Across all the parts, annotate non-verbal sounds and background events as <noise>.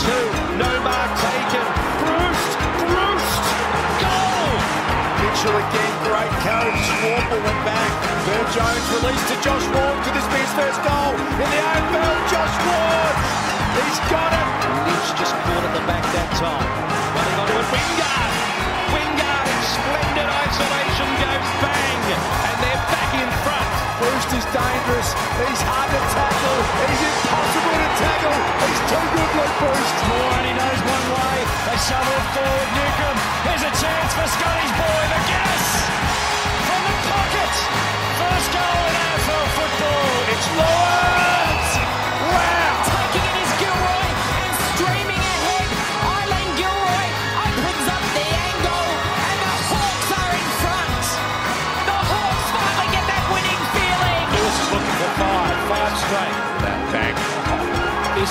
two. No mark taken. Breust, Breust, goal! Mitchell again, great coach. Worpel went back. Bill Jones released to Josh Ward. Could this be his first goal in the AFL? Josh Ward, he's got it. Lynch just caught at the back that time. Running onto it, Wingard. Wingard in splendid isolation goes bang, and they're back in front. Breust is dangerous. He's hard to tackle. He's impossible to tackle. He's too good, Luke Breust. Moore and he knows one way. They shovel it forward. Newcombe. Here's a chance for Scotty's boy. The gas from the pocket. First goal in AFL football. It's Lawrence. Wow. Taking it is Gilroy and streaming ahead. Aileen Gilroy opens up the angle and the Hawks are in front. The Hawks finally get that winning feeling. Lewis is looking for five. Five straight.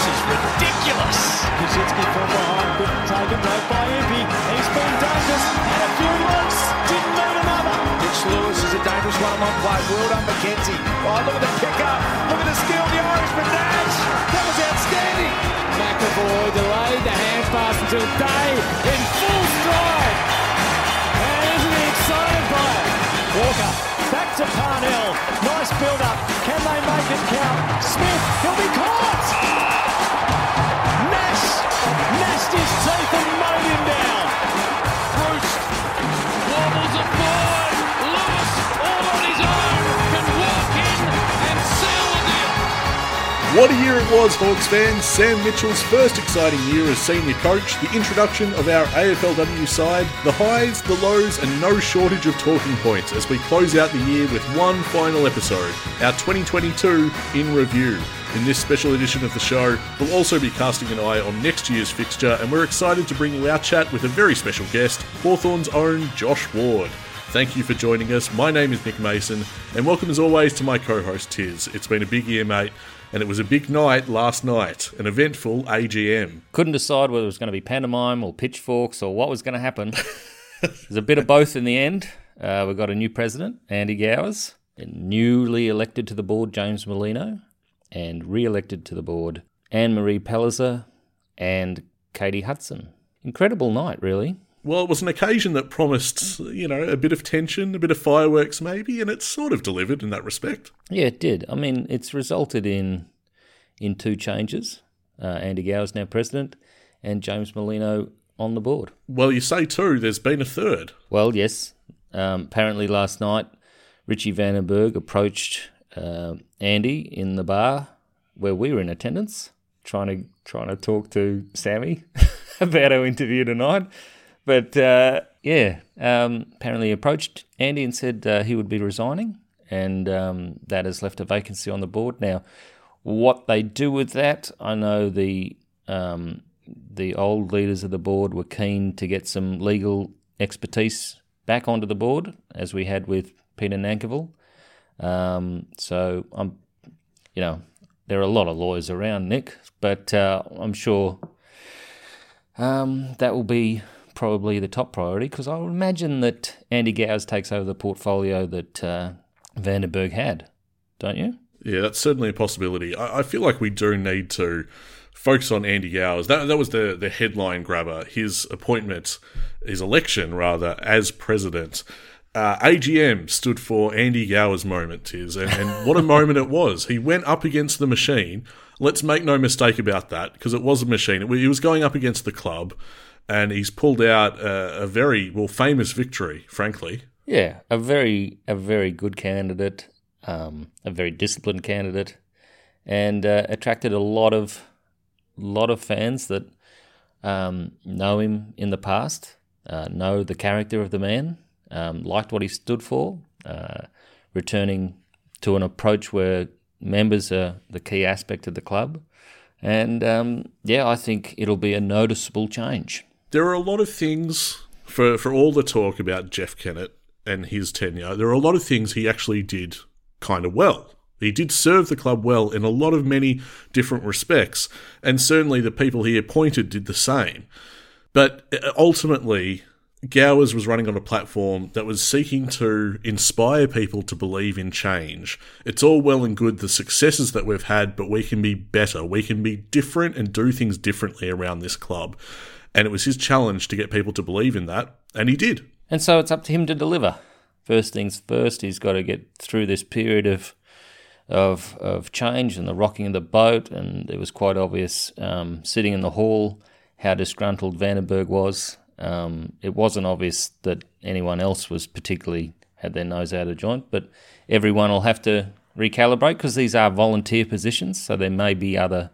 That bang. This is ridiculous. Kaczynski from behind, couldn't take right by Impey. He's been dangerous, had a few looks, didn't need another. Mitch Lewis is a dangerous one-on-one play. Well done, McKenzie. Oh, look at the kick up. Look at the skill of the Irishman. Nash. That was outstanding. McEvoy delayed the hand pass until Day in full stride. And isn't he excited by it? Walker, back to Parnell. Nice build-up. Can they make it count? Smith, he'll be caught. His teeth and mowed him down. Breust wobbles forward. Lewis, all on his own, can walk in and seal the deal. What a year it was, Hawks fans. Sam Mitchell's first exciting year as senior coach, the introduction of our AFLW side, the highs, the lows, and no shortage of talking points as we close out the year with one final episode, our 2022 in review. In this special edition of the show, we'll also be casting an eye on next year's fixture, and we're excited to bring you our chat with a very special guest, Hawthorn's own Josh Ward. Thank you for joining us. My name is Nick Mason, and welcome as always to my co host Tiz. It's been a big year, mate, and it was a big night last night, an eventful AGM. Couldn't decide whether it was going to be pantomime or pitchforks or what was going to happen. There's a bit of both in the end. Uh, we've got a new president, Andy Gowers, and newly elected to the board, James Merlino, and re elected to the board, Anne Marie Palliser and Katie Hudson. Incredible night, really. Well, it was an occasion that promised, you know, a bit of tension, a bit of fireworks maybe, and it sort of delivered in that respect. Yeah, it did. I mean, it's resulted in in two changes. Uh, Andy is now president, and James Merlino on the board. Well, you say too, there's been a third. Well, yes. Um, apparently, last night, Richie Vandenberg approached uh, Andy in the bar where we were in attendance, trying to trying to talk to Sammy <laughs> about our interview tonight. But uh, yeah, um, apparently approached Andy and said uh, he would be resigning, and um, that has left a vacancy on the board. Now, what they do with that, I know the um, the old leaders of the board were keen to get some legal expertise back onto the board, as we had with Peter Nankivell. Um, so I'm, you know, there are a lot of lawyers around, Nick, but uh, I'm sure um, that will be probably the top priority because I would imagine that Andy Gowers takes over the portfolio that uh, Vandenberg had, don't you? Yeah, that's certainly a possibility. I, I feel like we do need to focus on Andy Gowers. That that was the the headline grabber. His appointment, his election rather, as president. Uh, AGM stood for Andy Gowers' moment, is and, and what a moment it was. He went up against the machine. Let's make no mistake about that, because it was a machine. It, he was going up against the club, and he's pulled out a, a very well famous victory. Frankly, Yeah, a very a very good candidate, um, a very disciplined candidate, and uh, attracted a lot of lot of fans that um, know him in the past, uh, know the character of the man, um, liked what he stood for, uh, returning to an approach where members are the key aspect of the club, and um, yeah, I think it'll be a noticeable change. there are a lot of things for for all the talk about Jeff Kennett and his tenure. There are a lot of things he actually did kind of well. He did serve the club well in a lot of many different respects, and certainly the people he appointed did the same. But uh, ultimately, Gowers was running on a platform that was seeking to inspire people to believe in change. It's all well and good the successes that we've had, but we can be better. We can be different and do things differently around this club. And it was his challenge to get people to believe in that, and he did. And so it's up to him to deliver. First things first, he's got to get through this period of of of change and the rocking of the boat. And it was quite obvious um, sitting in the hall how disgruntled Vandenberg was. Um, it wasn't obvious that anyone else was particularly had their nose out of joint, but everyone will have to recalibrate because these are volunteer positions, so there may be other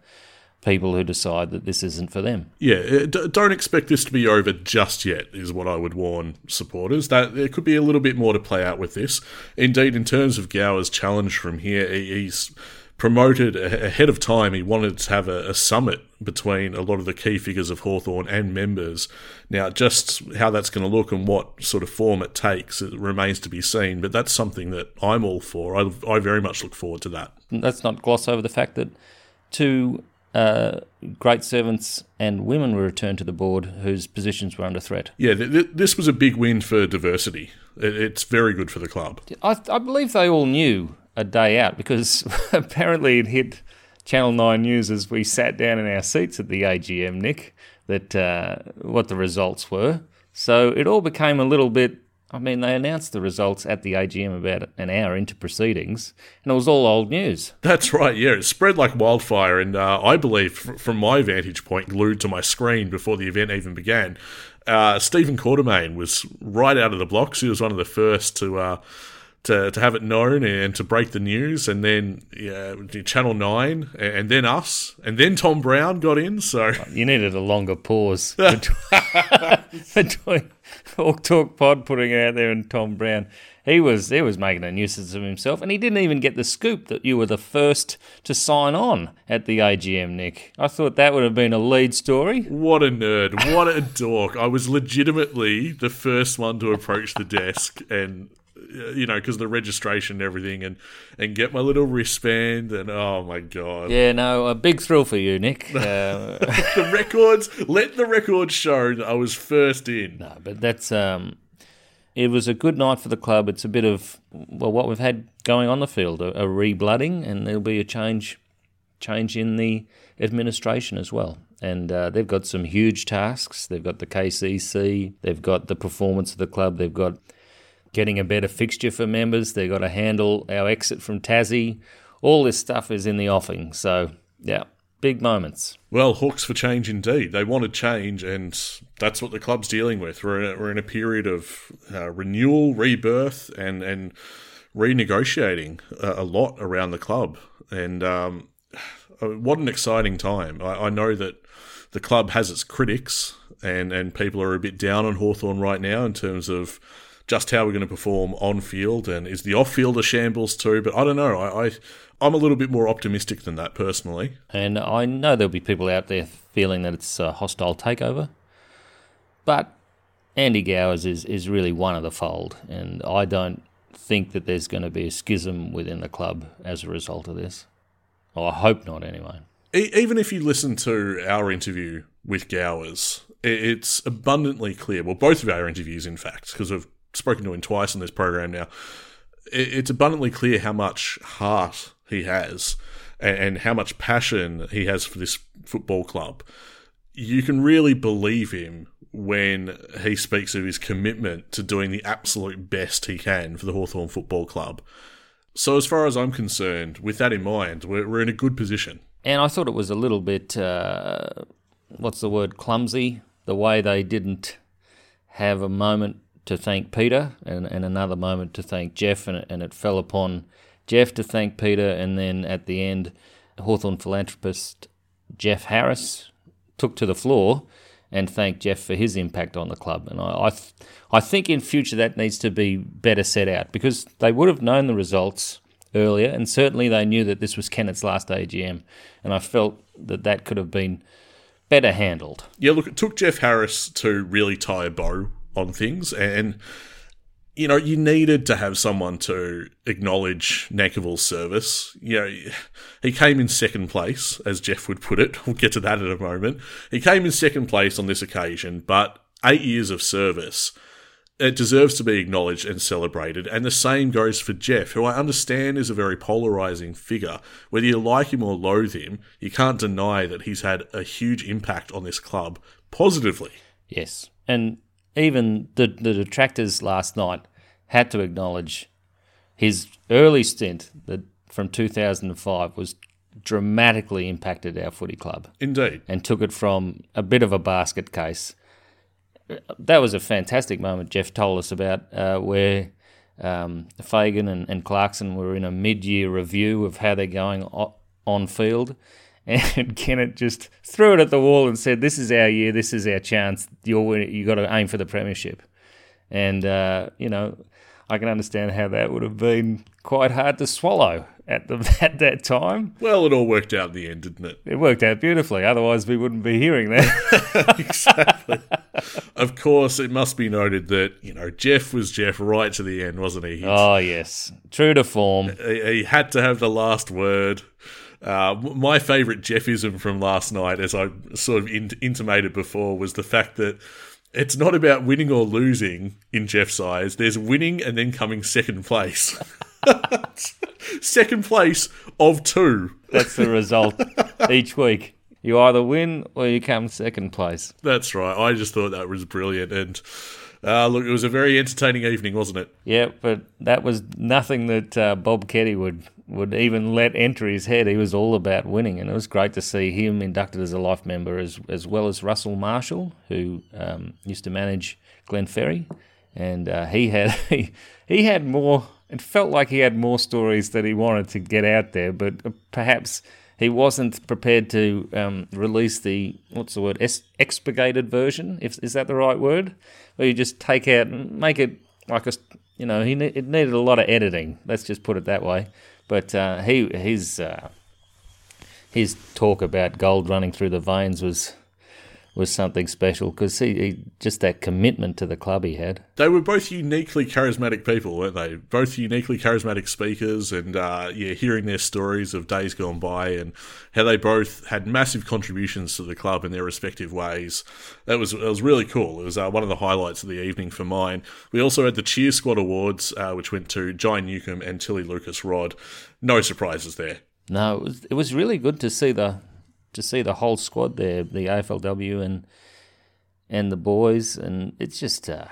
people who decide that this isn't for them. Yeah, uh, don't expect this to be over just yet, is what I would warn supporters. That there could be a little bit more to play out with this. Indeed, in terms of Gower's challenge from here, he's promoted ahead of time. He wanted to have a, a, summit between a lot of the key figures of Hawthorn and members. Now, just how that's going to look and what sort of form it takes it remains to be seen, but that's something that I'm all for. I, I very much look forward to that. Let's not gloss over the fact that two uh, great servants and women were returned to the board whose positions were under threat. Yeah, th- th- this was a big win for diversity. It- it's very good for the club. I, I believe they all knew a day out because <laughs> apparently it hit Channel 9 News as we sat down in our seats at the AGM, Nick, that uh, what the results were. So it all became a little bit I mean, they announced the results at the AGM about an hour into proceedings, and it was all old news. That's right, yeah. It spread like wildfire, and uh, I believe, from my vantage point, glued to my screen before the event even began, uh, Stephen Quartermaine was right out of the blocks. He was one of the first to. To, to have it known and to break the news, and then yeah, Channel Nine, and then us, and then Tom Brown got in. So <laughs> you needed a longer pause <laughs> <laughs> between Hawk Talk Pod putting it out there and Tom Brown. He was he was making a nuisance of himself, and he didn't even get the scoop that you were the first to sign on at the AGM. Nick, I thought that would have been a lead story. What a nerd! What a dork! I was legitimately the first one to approach the desk and you know, because the registration and everything, and and get my little wristband, and oh my god, yeah, no, a big thrill for you, Nick. <laughs> Uh, <laughs> the records, let the records show that I was first in. No, but that's um, it was a good night for the club. It's a bit of well, what we've had going on the field, a, a reblooding, and there'll be a change, change in the administration as well. And uh, they've got some huge tasks. They've got the KCC. They've got the performance of the club. They've got getting a better fixture for members. They've got to handle our exit from Tassie. All this stuff is in the offing. So, yeah, big moments. Well, hooks for change indeed. They want wanted change, and that's what the club's dealing with. We're in a, we're in a period of uh, renewal, rebirth, and and renegotiating a, a, lot around the club. And um, <sighs> uh, what an exciting time! I, I know that the club has its critics, and and people are a bit down on Hawthorn right now in terms of just how we're going to perform on field and is the off field a shambles too. But I don't know. I, I I'm a little bit more optimistic than that personally. And I know there'll be people out there feeling that it's a hostile takeover, but Andy Gowers is is really one of the fold, and I don't think that there's going to be a schism within the club as a result of this. Well, I hope not, anyway. Even if you listen to our interview with Gowers, it's abundantly clear. Well, both of our interviews, in fact, because we've spoken to him twice on this program now. It's abundantly clear how much heart he has and how much passion he has for this football club. You can really believe him when he speaks of his commitment to doing the absolute best he can for the Hawthorn Football Club. So, as far as I'm concerned, with that in mind, we're, we're in a good position. And I thought it was a little bit, uh, what's the word, clumsy, the way they didn't have a moment to thank Peter and, and another moment to thank Jeff, and, and it fell upon Jeff to thank Peter, and then at the end, Hawthorn philanthropist Jeff Harris took to the floor and thanked Jeff for his impact on the club. And I, I, th- I think in future that needs to be better set out because they would have known the results earlier, and certainly they knew that this was Kennett's last AGM, and I felt that that could have been better handled. Yeah, look, it took Jeff Harris to really tie a bow on things, and you know, you needed to have someone to acknowledge Nankivell's service. You know, he came in second place, as Jeff would put it. <laughs> We'll get to that in a moment. He came in second place on this occasion, but eight years of service. It deserves to be acknowledged and celebrated. And the same goes for Jeff, who I understand is a very polarizing figure. Whether you like him or loathe him, you can't deny that he's had a huge impact on this club positively. Yes, and even the the detractors last night had to acknowledge his early stint that from 2005 was dramatically impacted our footy club Indeed. and took it from a bit of a basket case. That was a fantastic moment Jeff told us about, uh, where um, Fagan and, and Clarkson were in a mid-year review of how they're going on field, and <laughs> Kennett just threw it at the wall and said, "This is our year. This is our chance. You're you got to aim for the premiership." And uh, you know, I can understand how that would have been quite hard to swallow at the <laughs> at that time. Well, it all worked out in the end, didn't it? It worked out beautifully. Otherwise, we wouldn't be hearing that. <laughs> exactly. of course, it must be noted that, you know, Jeff was Jeff right to the end, wasn't he? He, oh yes, true to form. he, he had to have the last word. Uh, my favourite Jeffism from last night, as I sort of in- intimated before, was the fact that it's not about winning or losing in Jeff's eyes. There's winning and then coming second place. <laughs> second place of two. That's the result each week. You either win or you come second place. That's right. I just thought that was brilliant. And uh, look, it was a very entertaining evening, wasn't it? Yeah, but that was nothing that uh, Bob Keddie would would even let enter his head. He was all about winning, and it was great to see him inducted as a life member, as as well as Russell Marshall, who um, used to manage Glenferrie, and uh, he had <laughs> he, he had more. It felt like he had more stories that he wanted to get out there, but perhaps he wasn't prepared to um, release the what's the word es- expurgated version. If is that the right word? Where you just take out and make it like a you know he ne- it needed a lot of editing. Let's just put it that way. But uh, he his uh, his talk about gold running through the veins was was something special because he, he just that commitment to the club he had. They were both uniquely charismatic people, weren't they? Both uniquely charismatic speakers, and uh, yeah, hearing their stories of days gone by and how they both had massive contributions to the club in their respective ways. That was it was really cool. It was uh, one of the highlights of the evening for mine. We also had the Cheer Squad Awards, uh, which went to Jai Newcombe and Tilly Lucas Rodd. No surprises there. No, it was it was really good to see the to see the whole squad there, the AFLW and and the boys, and it's just uh,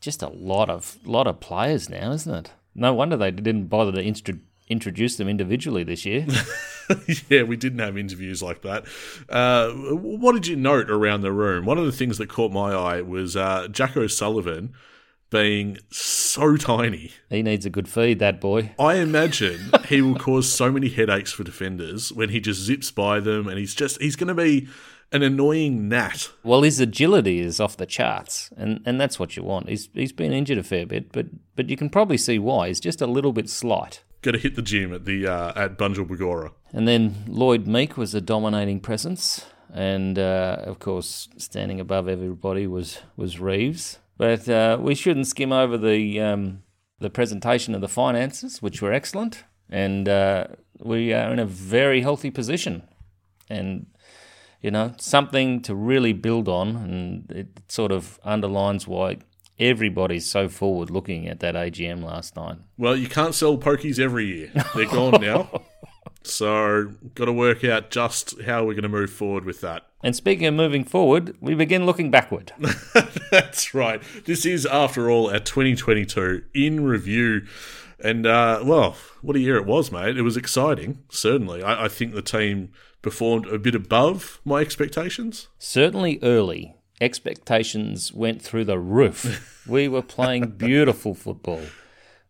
just a lot of lot of players now, isn't it? No wonder they didn't bother to introduce them individually this year. <laughs> yeah, we didn't have interviews like that. Uh, what did you note around the room? One of the things that caught my eye was uh, Jack O'Sullivan being so tiny. he needs a good feed, that boy. I imagine he will cause so many headaches for defenders when he just zips by them, and he's just he's going to be an annoying gnat. Well, his agility is off the charts, and, and that's what you want. He's he's been injured a fair bit, but but you can probably see why. He's just a little bit slight. Got to hit the gym at the uh, at Bunjil Bagora. And then Lloyd Meek was a dominating presence, and uh, of course, standing above everybody was was Reeves. But uh, we shouldn't skim over the um, the presentation of the finances, which were excellent, and uh, we are in a very healthy position, and you know something to really build on, and it sort of underlines why everybody's so forward looking at that AGM last night. Well, you can't sell pokies every year; they're gone now. <laughs> So, got to work out just how we're going to move forward with that. And speaking of moving forward, we begin looking backward. <laughs> That's right. This is, after all, our 2022 in review. And, uh, well, what a year it was, mate. It was exciting, certainly. I, I think the team performed a bit above my expectations. Certainly early, expectations went through the roof. <laughs> we were playing beautiful football.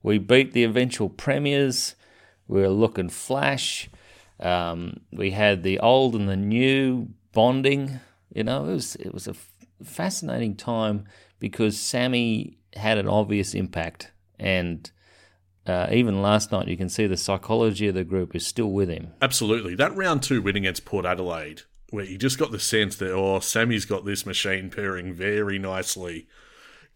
We beat the eventual premiers. We were looking flash. Um, we had the old and the new bonding. You know, it was it was a f- fascinating time because Sammy had an obvious impact, and uh, even last night you can see the psychology of the group is still with him. Absolutely. That round two win against Port Adelaide, where you just got the sense that, oh, Sammy's got this machine pairing very nicely.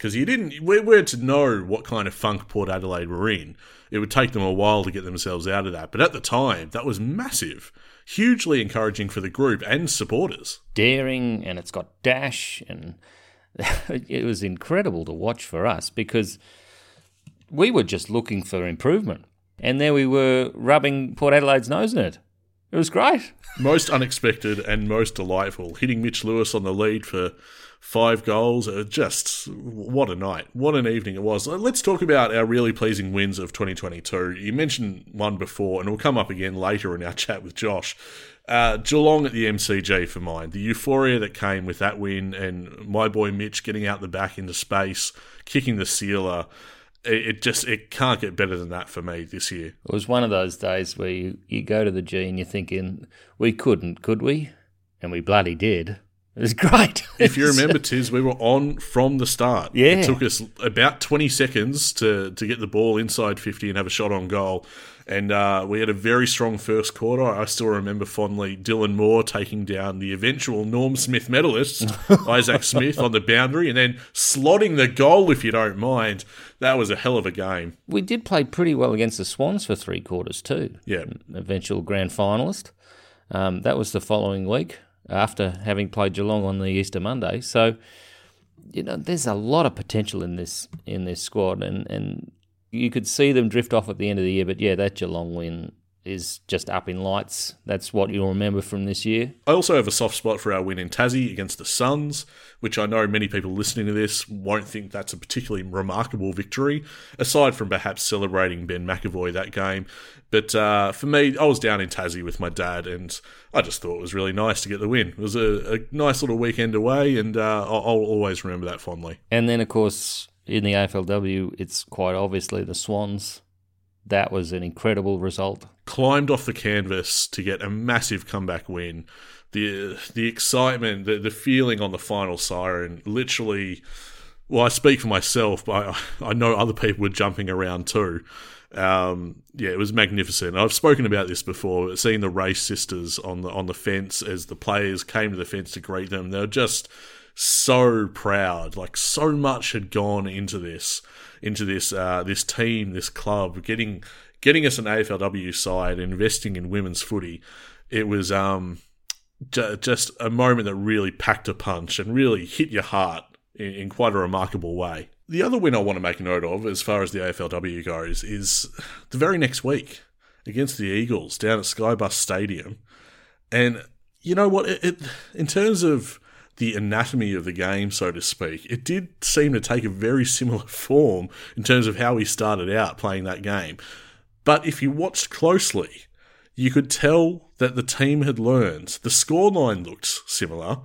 Because you didn't, we were to know what kind of funk Port Adelaide were in. It would take them a while to get themselves out of that. But at the time, that was massive. Hugely encouraging for the group and supporters. daring and it's got dash and <laughs> it was incredible to watch for us because we were just looking for improvement. And there we were rubbing Port Adelaide's nose in it. It was great. most unexpected and most delightful. Hitting Mitch Lewis on the lead for five goals. Uh, just what a night. What an evening it was. Uh, Let's talk about our really pleasing wins of 2022. You mentioned one before, and it will come up again later in our <laughs> chat with Josh. Uh, Geelong at the MCG for mine. The euphoria that came with that win, and my boy Mitch getting out the back into space, kicking the sealer. It, it just it can't get better than that for me this year. It was one of those days where you, you go to the G and you're thinking, we couldn't, could we? And we bloody did. It was great. <laughs> If you remember, Tiz, we were on from the start. Yeah. It took us about 20 seconds to, to get the ball inside 50 and have a shot on goal. And uh, we had a very strong first quarter. I still remember fondly Dylan Moore taking down the eventual Norm Smith medalist, <laughs> Isaac Smith, on the boundary and then slotting the goal, if you don't mind. That was a hell of a game. we did play pretty well against the Swans for three quarters too. Yeah. Eventual grand finalist. Um, that was the following week after having played Geelong on the Easter Monday. So, you know, there's a lot of potential in this in this squad, and and you could see them drift off at the end of the year. But yeah, that Geelong win is just up in lights. That's what you'll remember from this year. I also have a soft spot for our win in Tassie against the Suns, which I know many people listening to this won't think that's a particularly remarkable victory, aside from perhaps celebrating Ben McAvoy that game. But uh, for me, I was down in Tassie with my dad, and I just thought it was really nice to get the win. It was a, a nice little weekend away, and uh, I'll, I'll always remember that fondly. And then, of course, in the AFLW, it's quite obviously the Swans. That was an incredible result. climbed off the canvas to get a massive comeback win. The the excitement, the the feeling on the final siren, literally. Well, I speak for myself, but I, I know other people were jumping around too. Um, yeah, it was magnificent. I've spoken about this before. Seeing the race sisters on the on the fence as the players came to the fence to greet them, they were just so proud. Like so much had gone into this, into this uh, this team, this club, getting getting us an AFLW side, investing in women's footy. It was um, ju- just a moment that really packed a punch and really hit your heart in, in quite a remarkable way. The other win I want to make a note of, as far as the AFLW goes, is the very next week against the Eagles down at Skybus Stadium. And you know what? It, it in terms of the anatomy of the game, so to speak, it did seem to take a very similar <laughs> form in terms of how we started out playing that game. But if you watched closely, you could tell that the team had learned. The scoreline looked similar,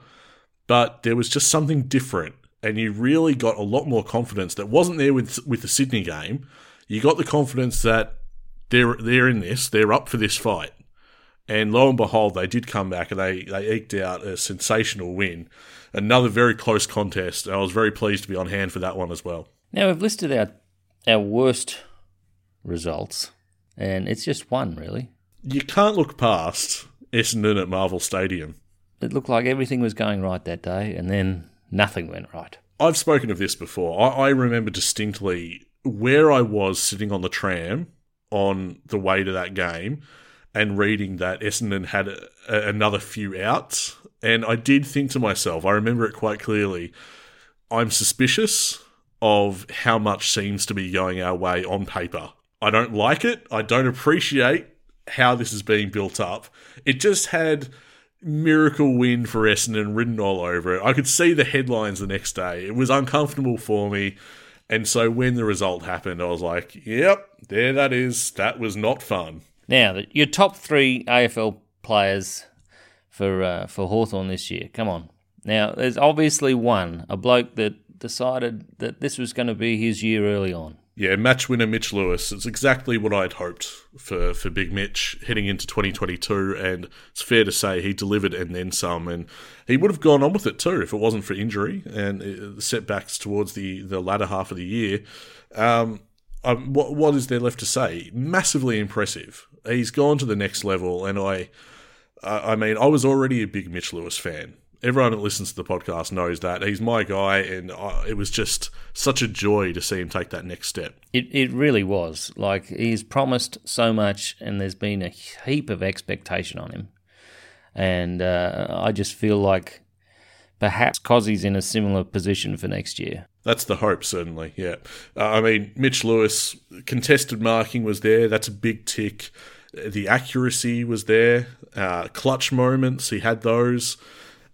but there was just something different, and you really got a lot more confidence that wasn't there with with the Sydney game. You got the confidence that they're they're in this, they're up for this fight. And lo and behold, they did come back and they, they eked out a sensational win. Another very close contest. I was very pleased to be on hand for that one as well. Now we've listed our our worst results, and it's just one really. You can't look past Essendon at Marvel Stadium. It looked like everything was going right that day, and then nothing went right. I've spoken of this before. I, I remember distinctly where I was sitting on the tram on the way to that game and reading that Essendon had a, a- another few outs. And I did think to myself, I remember it quite clearly, I'm suspicious of how much seems to be going our way on paper. I don't like it. I don't appreciate how this is being built up. It just had miracle win for Essendon written all over it. I could see the headlines the next day. It was uncomfortable for me. And so when the result happened, I was like, yep, there that is. That was not fun. Now, your top three AFL players for uh, for Hawthorn this year. Come on. Now, there's obviously one, a bloke that decided that this was going to be his year early on. Yeah, match winner Mitch Lewis. It's exactly what I'd hoped for, for Big Mitch heading into 2022. And it's fair to say he delivered and then some. And he would have gone on with it too if it wasn't for injury and uh, setbacks towards the, the latter half of the year. Um, um, what, what is there left to say? Massively impressive. He's gone to the next level. And I, I mean, I was already a big Mitch Lewis fan. Everyone that listens to the podcast knows that he's my guy, and I, it was just such a joy to see him take that next step. It it really was. Like he's promised so much, and there's been a heap of expectation on him, and uh, I just feel like perhaps Cozzie's in a similar position for next year. That's the hope, certainly. Yeah. Uh, I mean, Mitch Lewis, contested marking was there. That's a big tick. The accuracy was there. Uh, clutch moments, he had those.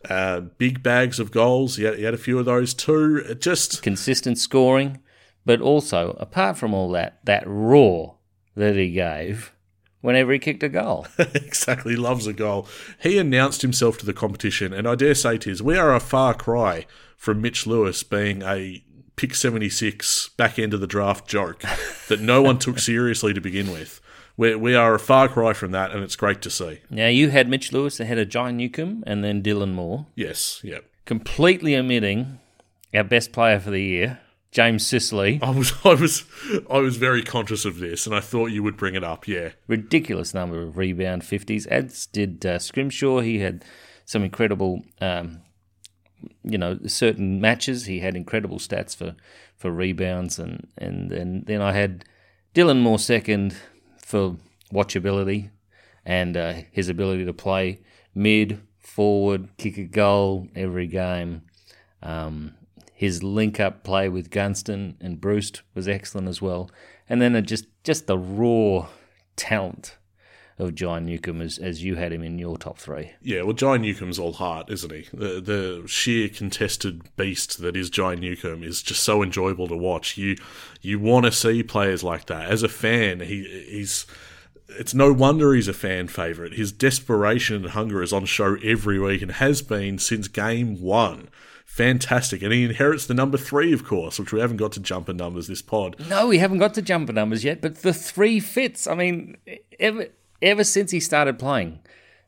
Uh, big bags of goals, he had, he had a few of those too. It just Consistent scoring, but also, apart from all that, that roar that he gave whenever he kicked a goal. <laughs> exactly loves a goal. He announced himself to the competition, and I dare say, Tiz, we are a far cry from Mitch Lewis being a pick 76 back end of the draft joke that no one took seriously to begin with. We, we are a far cry from that, and it's great to see. now, you had Mitch Lewis ahead of John Newcombe and then Dylan Moore, Yes, yep. completely omitting our best player for the year, James Sicily. I was, <laughs> I was, I was very conscious of this, and I thought you would bring it up. Yeah, ridiculous number of rebound 50s, as did uh, Scrimshaw. He had some incredible, um, you know, certain matches. He had incredible stats for, for rebounds, and, and, and then I had Dylan Moore second for watchability and uh, his ability to play mid, forward, kick a goal every game. Um, his link up play with Gunston and Breust was excellent as well. And then just just the raw talent of John Newcombe as, as you had him in your top three. yeah. Well, Jai Newcombe's all heart, isn't he? The the sheer contested beast that is Jai Newcombe is just so enjoyable to watch. You you want to see players like that. As a fan, he he's. It's no wonder he's a fan favourite. His desperation and hunger is on show every week and has been since game one. Fantastic. And he inherits the number three, of course, which we haven't got to jumper numbers this pod. No, we haven't got to jumper numbers yet, but the three fits. I mean, ever ever since he started playing,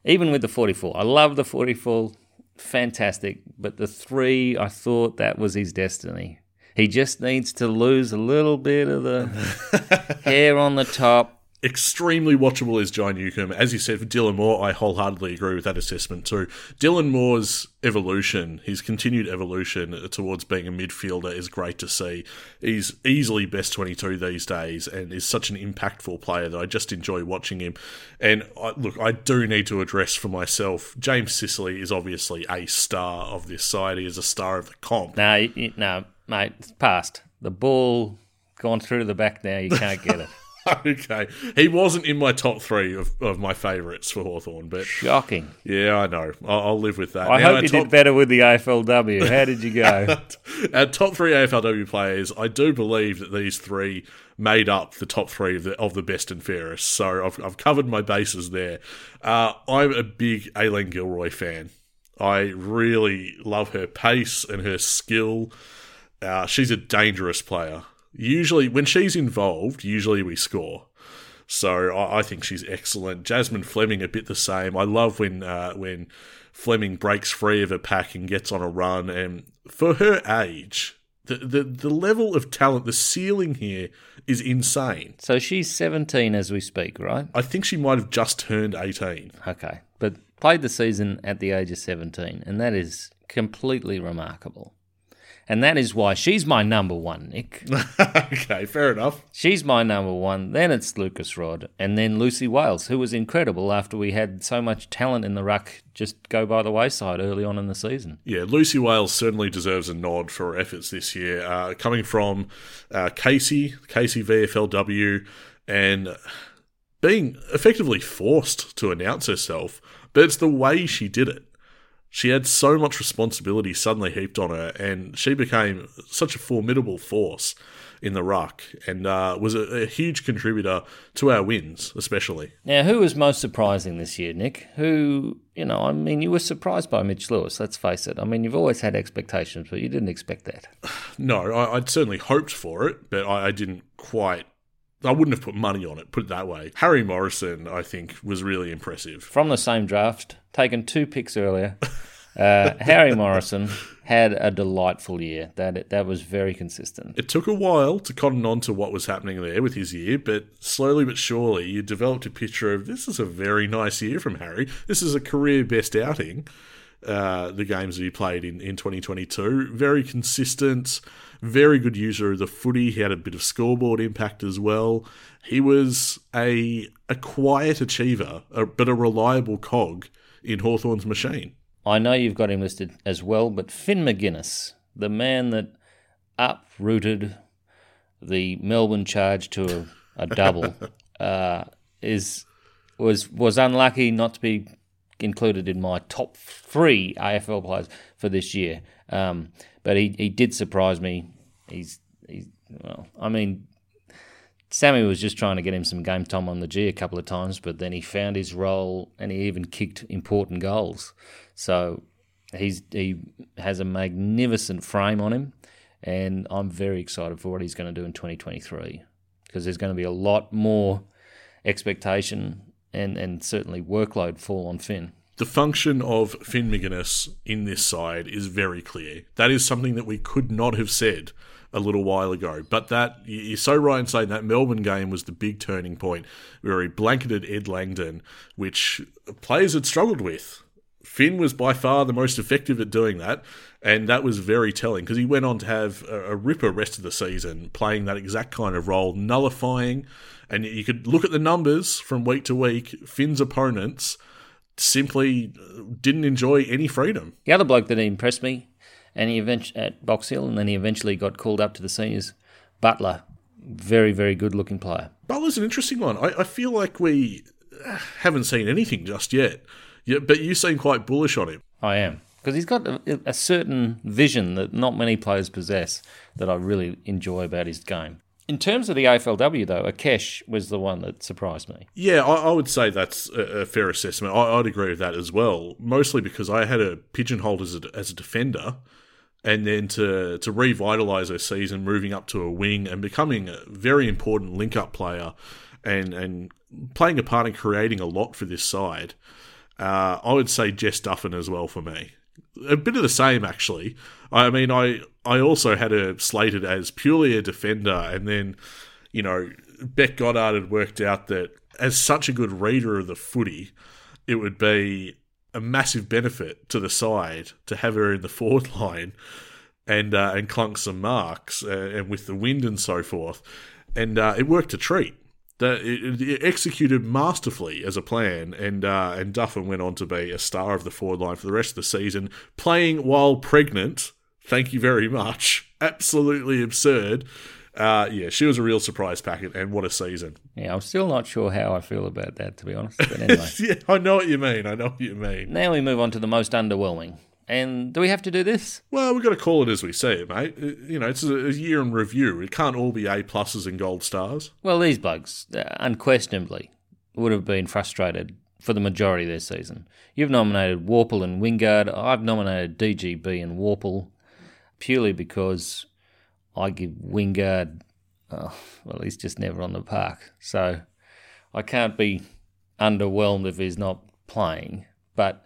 even with the 44, I love the 44, fantastic. But the three, I thought that was his destiny. He just needs to lose a little bit of the <laughs> hair on the top. Extremely watchable is John Newcombe. As you said, for Dylan Moore, I wholeheartedly agree with that assessment too. Dylan Moore's evolution, his continued evolution towards being a midfielder is great to see. He's easily best 22 these days and is such an impactful player that I just enjoy watching him. And I, look, I do need to address for myself, James Sicily is obviously a star of this side. He is a star of the comp. No, y- y- no, mate, it's past. The ball gone through the back now. You can't get it. <laughs> <laughs> okay. He wasn't in my top three of, of my favourites for Hawthorn, but Shocking. Yeah, I know. I'll, I'll live with that. I Now, hope you top, did better with the AFLW. How did you go? <laughs> Our top three AFLW players, I do believe that these three made up the top three of the, of the best and fairest. So I've, I've covered my bases there. Uh, I'm a big Aileen Gilroy fan. I really love her pace and her skill. Uh, she's a dangerous player. Usually, when she's involved, usually we score. So I, I think she's excellent. Jasmine Fleming a bit the same. I love when uh, when Fleming breaks free of a pack and gets on a run. And for her age, the, the the level of talent, the ceiling here is insane. so she's 17 as we speak, right? I think she might have just turned eighteen. Okay. But played the season at the age of 17, and that is completely remarkable. And that is why she's my number one, Nick. <laughs> okay, fair enough. She's my number one. Then it's Lucas Rodd, and then Lucy Wales, who was incredible after we had so much talent in the ruck just go by the wayside early on in the season. Yeah, Lucy Wales certainly deserves a nod for her efforts this year. Uh, coming from uh, Casey, Casey VFLW, and being effectively forced to announce herself, but it's the way she did it. She had so much responsibility suddenly heaped on her, and she became such a formidable force in the ruck and uh, was a, a huge contributor to our wins, especially. Now, who was most surprising this year, Nick? Who, you know, I mean, you were surprised by Mitch Lewis, let's face it. I mean, you've always had expectations, but you didn't expect that. <sighs> No, I, I'd certainly hoped for it, but I, I didn't quite. I wouldn't have put money on it, put it that way. Harry Morrison, I think, was really impressive. From the same draft, taken two picks earlier, uh, <laughs> Harry Morrison had a delightful year. That that was very consistent. It took a while to cotton on to what was happening there with his year, but slowly but surely you developed a picture of this is a very nice year from Harry. This is a career best outing. Uh, the games that he played in, in 2022. Very consistent, very good user of the footy. He had a bit of scoreboard impact as well. He was a a quiet achiever, a, but a reliable cog in Hawthorn's machine. I know you've got him listed as well, but Finn Maginness, the man that uprooted the Melbourne charge to a, a double, <laughs> uh, is was was unlucky not to be included in my top three AFL players for this year. Um, but he, he did surprise me. He's he's well, I mean, Sammy was just trying to get him some game time on the G a couple of times, but then he found his role and he even kicked important goals. So he's he has a magnificent frame on him, and I'm very excited for what he's going to do in 2023 because there's going to be a lot more expectation and and certainly workload fall on Finn. The function of Finn Maginness in this side is very clear. That is something that we could not have said a little while ago. But that you're so right in saying that Melbourne game was the big turning point where he blanketed Ed Langdon, which players had struggled with. Finn was by far the most effective at doing that, and that was very telling because he went on to have a, a ripper rest of the season, playing that exact kind of role, nullifying. And you could look at the numbers from week to week. Finn's opponents simply uh, didn't enjoy any freedom. The other bloke that impressed me, and he eventually at Box Hill, and then he eventually got called up to the seniors. Butler, very very good looking player. Butler's an interesting one. I, I feel like we uh, haven't seen anything just yet. Yeah, but you seem quite bullish on him. I am because he's got a, a certain vision that not many players possess that I really enjoy about his game. In terms of the AFLW, though, Akec was the one that surprised me. Yeah, I, I would say that's a, a fair assessment. I, would agree with that as well, mostly because I had a pigeonholed as a, as a defender, and then to to revitalise her season, moving up to a wing and becoming a very important link up player, and and playing a part in creating a lot for this side. Uh, I would say Jess Duffin as well for me. A bit of the same, actually. I mean, I I also had her slated as purely a defender, and then, you know, Bec Goddard had worked out that as such a good reader of the footy, it would be a massive benefit to the side to have her in the <laughs> forward line and uh, and clunk some marks uh, and with the wind and so forth, and uh, it worked a treat that it, it, executed masterfully as a plan, and uh, and Duffin went on to be a star of the forward line for the rest of the season, playing while pregnant. Thank you very much. Absolutely absurd. Uh, yeah, she was a real surprise packet, and what a season! Yeah, I'm still not sure how I feel about that, to be honest. But <laughs> anyway, yeah, I know what you mean. I know what you mean. Now we move on to the most underwhelming. And do we have to do this? Well, we've got to call it as we see it, mate. You know, it's a year in review. It can't all be A pluses and gold stars. Well, these bugs, uh, unquestionably, would have been frustrated for the majority of their season. You've nominated Worpel and Wingard. I've nominated DGB and Worpel purely because I give Wingard, oh, well, he's just never on the park. So I can't be underwhelmed if he's not playing. But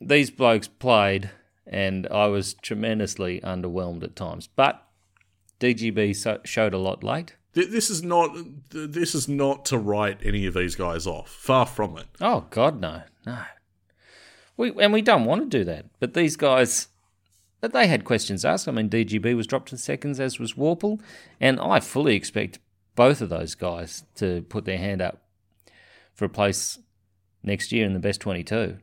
these blokes played, and I was tremendously underwhelmed at times. But DGB so, showed a lot late. This is not. This is not to write any of these guys off. Far from it. Oh God, no, no. We and we don't want to do that. But these guys, but they had questions asked. I mean, DGB was dropped to the seconds, as was Worpel, and I fully expect both of those guys to put their hand up for a place next year in the best twenty-two.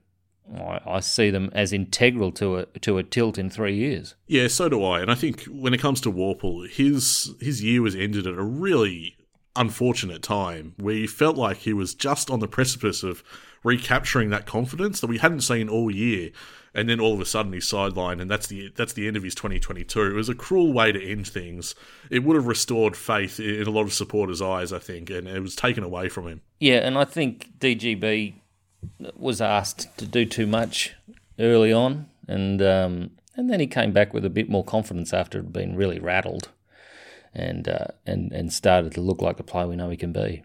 I, I see them as integral to a to a tilt in three years. Yeah, so do I. And I think when it comes to Worpel, his his year was ended at a really unfortunate time where he felt like he was just on the precipice of recapturing that confidence that we hadn't seen all year. And then all of a sudden he's sidelined, and that's the that's the end of his 2022. It was a cruel way to end things. It would have restored faith in a lot of supporters' eyes, I think, and it was taken away from him. Yeah, and I think DGB was asked to do too much early on, and um, and then he came back with a bit more confidence after it had been really rattled, and uh, and and started to look like the player we know he can be.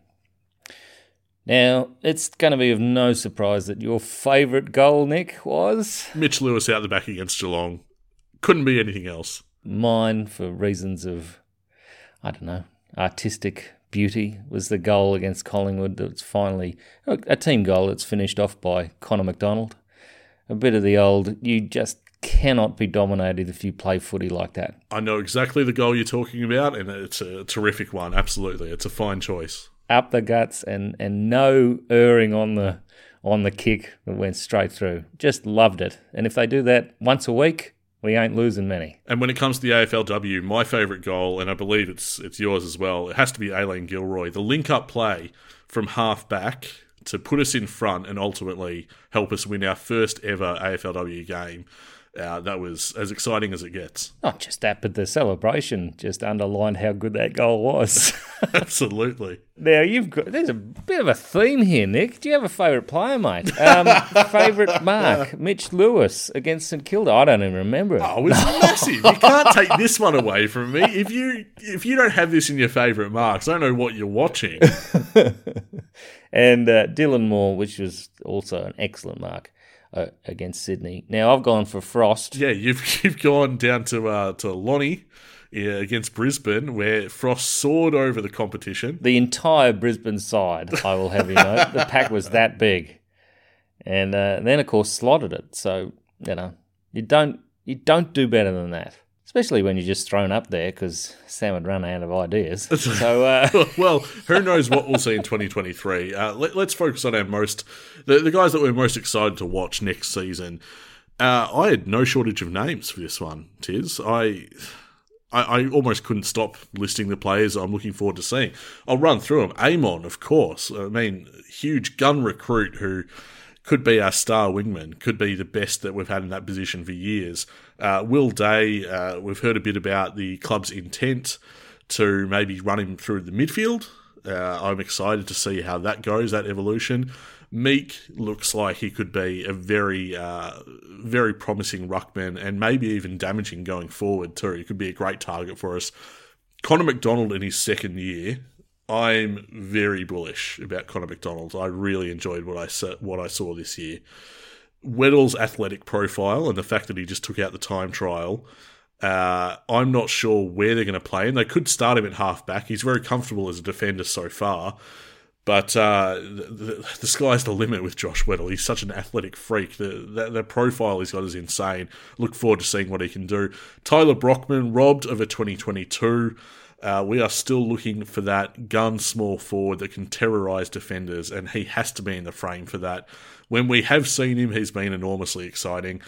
Now it's going to be of no surprise that your favourite goal, Nick, was Mitch Lewis out the back against Geelong. Couldn't be anything else. Mine, for reasons of, I don't know, artistic beauty was the goal against Collingwood that's finally a team goal that's finished off by Connor Macdonald. A bit of the old, you just cannot be dominated if you play footy like that. I know exactly the goal you're talking about, and it's a terrific one. Absolutely, it's a fine choice. Up the guts and and no erring on the on the kick that went straight through. Just loved it. And if they do that once a week, we ain't losing many. And when it comes to the AFLW, my favourite goal, and I believe it's it's yours as well, it has to be Aileen Gilroy. The link up play from half back to put us in front and ultimately help us win our first ever AFLW game. Uh, that was as exciting as it gets. Not just that, but the celebration just underlined how good that goal was. <laughs> <laughs> Absolutely. now you've got there's a bit of a theme here, Nick. Do you have a favourite player, mate? Um, <laughs> favourite mark, Mitch Lewis against St Kilda. I don't even remember. it. Oh, it was massive. You can't take this one away from me. If you if you don't have this in your favourite marks, I don't know what you're watching. and uh, Dylan Moore, which was also an excellent mark uh, against Sydney. Now I've gone for Frost. Yeah, you've <laughs> you've gone down to uh, to Lonnie yeah, against Brisbane, where Frost soared over the competition. The entire Brisbane side, I will have you know, the pack was that big, and uh, then of course slotted it. So you know, you don't you don't do better than that. Especially when you're just thrown up there because Sam had run out of ideas. <laughs> So, uh, <laughs> well, <laughs> who knows what we'll see in 2023? Uh, let, us focus on our most the, the guys that we're most excited to watch next season. Uh, I had no shortage of names for this one, Tiz. I, I, I almost couldn't stop listing the players I'm looking forward to seeing. I'll run through them. Amon, of course. I mean, huge gun recruit who could be our star wingman, could be the best that we've had in that position for years. Uh, Will Day, uh, we've heard a bit about the club's intent to maybe run him through the midfield. Uh, I'm excited to see how that goes, that evolution. Meek looks like he could be a very, uh, very promising ruckman and maybe even damaging going forward too. He could be a great target for us. Connor Macdonald in his second year I'm very bullish about Connor Macdonald. I really enjoyed what I what I saw this year. Weddle's athletic profile and the fact that he just took out the time trial. Uh, I'm not sure where they're going to play him. They could start him at halfback. He's very comfortable as a defender so far. But uh, the, the, sky's the limit with Josh Weddle. He's such an athletic freak. The, the, the profile he's got is insane. Look forward to seeing what he can do. Tyler Brockman, robbed of a 2022. Uh, we are still looking for that gun small forward that can terrorise defenders, and he has to be in the frame for that. When we have seen him, he's been enormously exciting.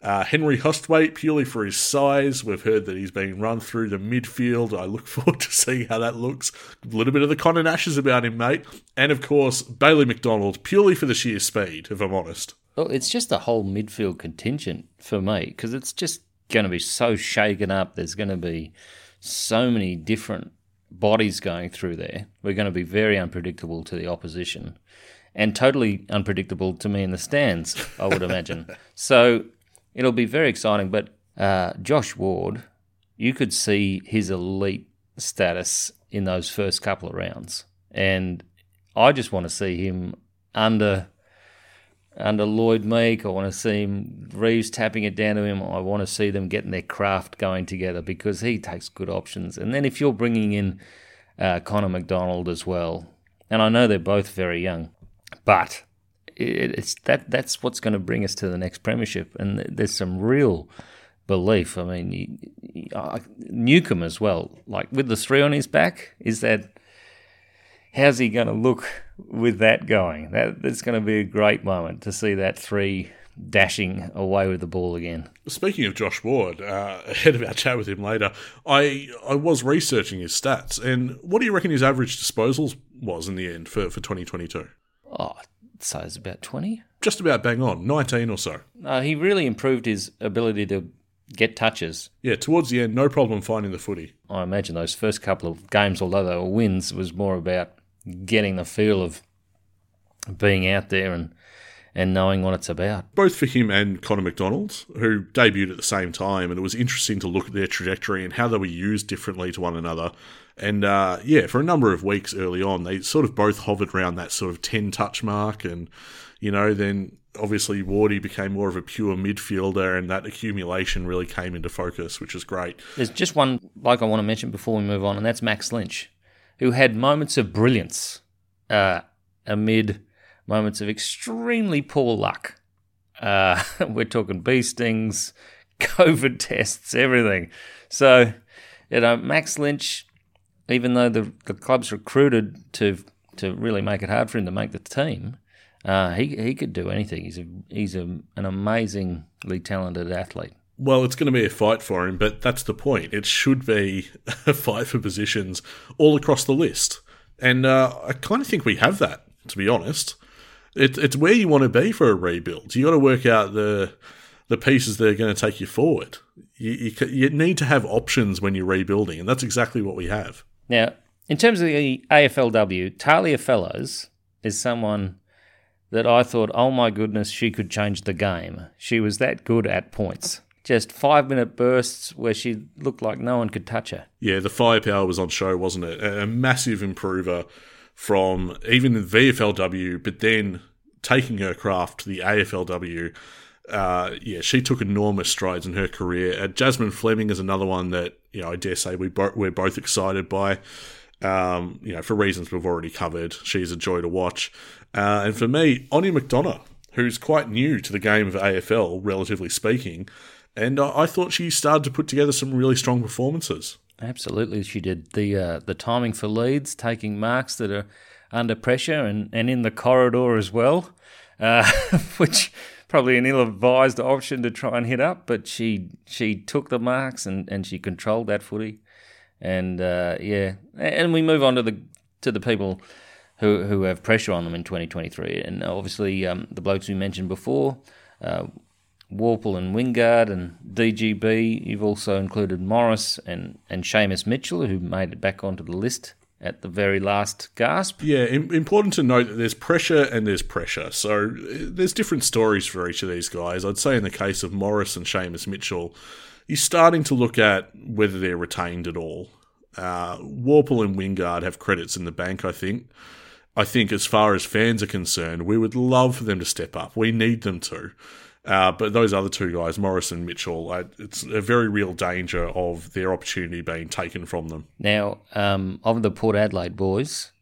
Uh, Henry Hustwaite, purely for his size, we've heard that he's being run through the midfield. I look <laughs> forward to seeing how that looks. A little bit of the Conor Nashes about him, mate. And of course, Bailey Macdonald, purely for the sheer speed, if I'm honest. Well, it's just a whole midfield contingent for me because it's just going to be so shaken up. There's going to be so many different bodies going through there. We're going to be very unpredictable to the opposition and totally unpredictable to me in the stands, I would imagine. <laughs> so it'll be very exciting. But uh, Josh Ward, you could see his elite status in those first couple of rounds. And I just want to see him under under Lloyd Meek. I want to see him, Reeves tapping it down to him. I want to see them getting their craft going together because he takes good options. And then if you're bringing in uh, Connor Macdonald as well, and I know they're both very young, but it's that that's what's going to bring us to the next premiership. And there's some real belief. I mean, Newcombe as well, like with the three on his back, is that how's he going to look with that going? That that's going to be a great moment to see that three dashing away with the ball again. Speaking of Josh Ward, uh, <laughs> ahead of our chat with him later, I I was researching his stats, and what do you reckon his average disposals was in the end for, for 2022? Oh, size about 20? Just about bang on, 19 or so. Uh, he really improved his ability to get touches. Yeah, towards the end, no problem finding the footy. I imagine those first couple of games, although they were wins, was more about getting the feel of being out there and and knowing what it's about. Both for him and Connor Macdonald, who debuted at the same time, and it was interesting to look at their trajectory and how they were used differently to one another. And uh, yeah, for a number of weeks early on, they sort of both hovered around that sort of 10 touch mark. And, you know, then obviously Wardy became more of a pure midfielder, and that accumulation really came into focus, which is great. There's just one like I want to mention before we move on, and that's Max Lynch who had moments of brilliance uh, amid moments of extremely poor luck. Uh, <laughs> we're talking bee stings, <laughs> COVID tests, everything. So, you know, Max Lynch, even though the, the club's recruited to to really make it hard for him to make the team, Uh, he he could do anything. He's a he's a, an amazingly talented athlete. Well, it's going to be a fight for him, but that's the point. It should be <laughs> a fight for positions all across the list. And uh, I kind of think we have that, to be honest. It, it's where you want to be for a rebuild. you got to work out the the pieces that are going to take you forward. You, you, you need to have options when you're rebuilding, and that's exactly what we have. Now, in terms of the AFLW, Talia Fellows is someone that I thought, oh my goodness, she could change the game. She was that good at points. Just five minute bursts where she looked like no one could touch her. Yeah, the firepower was on show, wasn't it? A massive improver from even the VFLW, but then taking her craft to the AFLW. Uh, yeah, she took enormous strides in her career. Uh, Jasmine Fleming is another one that you know I dare say we bo- we're both excited by. Um, you know, for reasons we've already covered, she's a joy to watch. Uh, and for me, Aine McDonagh, who's quite new to the game of AFL, relatively speaking, and I, I thought she started to put together some really strong performances. Absolutely, she did. The uh, the timing for leads, taking marks that are under pressure and, and in the corridor as well, uh, <laughs> which probably an ill-advised option to try and hit up, but she she took the marks and, and she controlled that footy, and uh, yeah, and we move on to the to the people who who have pressure on them in 2023, and obviously um, the blokes we mentioned before. Uh, Worpel and Wingard and DGB. You've also included Morris and, and Seamus Mitchell, who made it back onto the list at the very last gasp. Yeah, important to note that there's pressure and there's pressure. So there's different stories for each of these guys. I'd say in the case of Morris and Seamus Mitchell, you're starting to look at whether they're retained at all. Uh, Worpel and Wingard have credits in the bank, I think. I think as far as fans are concerned, we would love for them to step up. We need them to. Uh, but those other two guys, Morris and Mitchell, uh, it's a very real danger of their opportunity being taken from them. Now, um, of the Port Adelaide boys,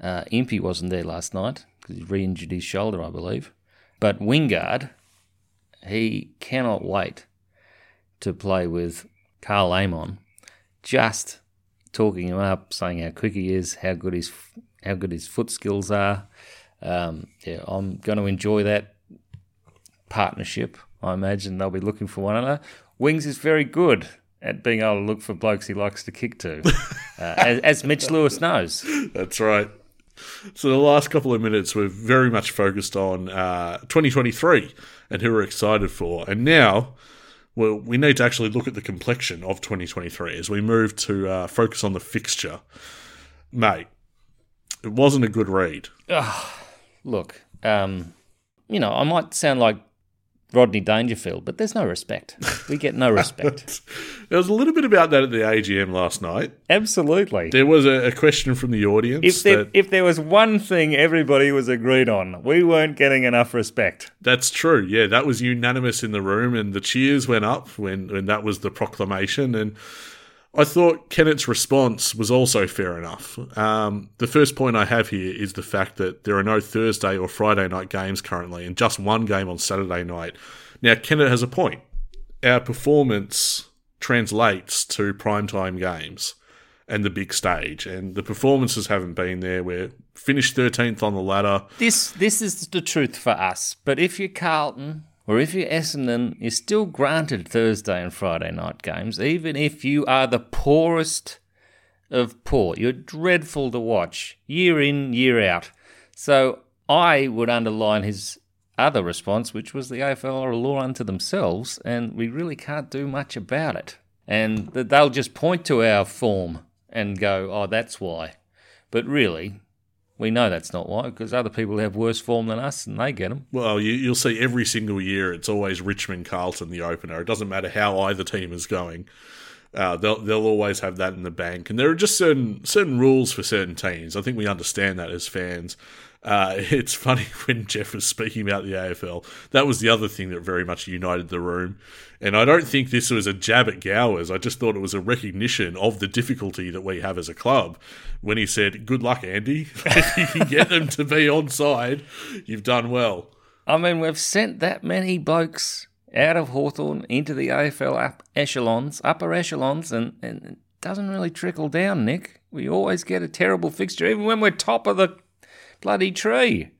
uh, Impey wasn't there last night because he re injured his shoulder, I believe. But Wingard, he cannot wait to play with Karl Amon, just talking him up, saying how quick he is, how good his how good his foot skills are. Um, yeah, I'm going to enjoy that partnership. I imagine they'll be looking for one another. Wings is very good at being able to look for blokes he likes to kick to, uh, <laughs> as, as Mitch Lewis knows. That's right. So the last couple of minutes we're very much focused on uh, 2023 and who we're excited for, and now. Well, we need to actually look at the complexion of 2023 as we move to uh, focus on the fixture. Mate, it wasn't a good read. Look, um, you know, I might sound like Rodney Dangerfield, but there's no respect. We get no respect. <laughs> there was a little bit about that at the AGM last night. Absolutely. There was a, a question from the audience. If there, that, if there was one thing everybody was agreed on, we weren't getting enough respect. that's true. Yeah, that was unanimous in the room, and the cheers went up when, when that was the proclamation. And I thought Kennett's response was also fair enough. Um, the first point I have here is the fact that there are no Thursday or Friday night games currently, and just one game on Saturday night. Now, Kennett has a point. Our performance translates to primetime games and the big stage, and the performances haven't been there. We're finished 13th on the ladder. This this is the truth for us. But if you're Carlton or if you're Essendon, you're still granted Thursday and Friday night games, even if you are the poorest of poor. You're dreadful to watch, year in, year out. So I would underline his other response, which was the AFL are a law unto themselves, and we really can't do much about it. And they'll just point to our form and go, oh, that's why. But really, we know that's not why, because other people have worse form than us and they get them. Well, you, you'll see every single year it's always Richmond Carlton the opener. It doesn't matter how either team is going. Uh, they'll they'll always have that in the bank, and there are just certain certain rules for certain teams. I think we understand that as fans. Uh, <laughs> it's funny <laughs> when Jeff was speaking about the AFL. That was the other thing that very much united the room. And I don't think this was a jab at Gowers. I just thought it was a recognition of the difficulty that we have as a club. When he said, "Good luck, Andy. if <laughs> you can get them to be on side, you've done well." I mean, we've sent that many blokes out of Hawthorn into the AFL up echelons, upper echelons, and, and it doesn't really trickle down, Nick. We always get a terrible fixture, even when we're top of the bloody tree.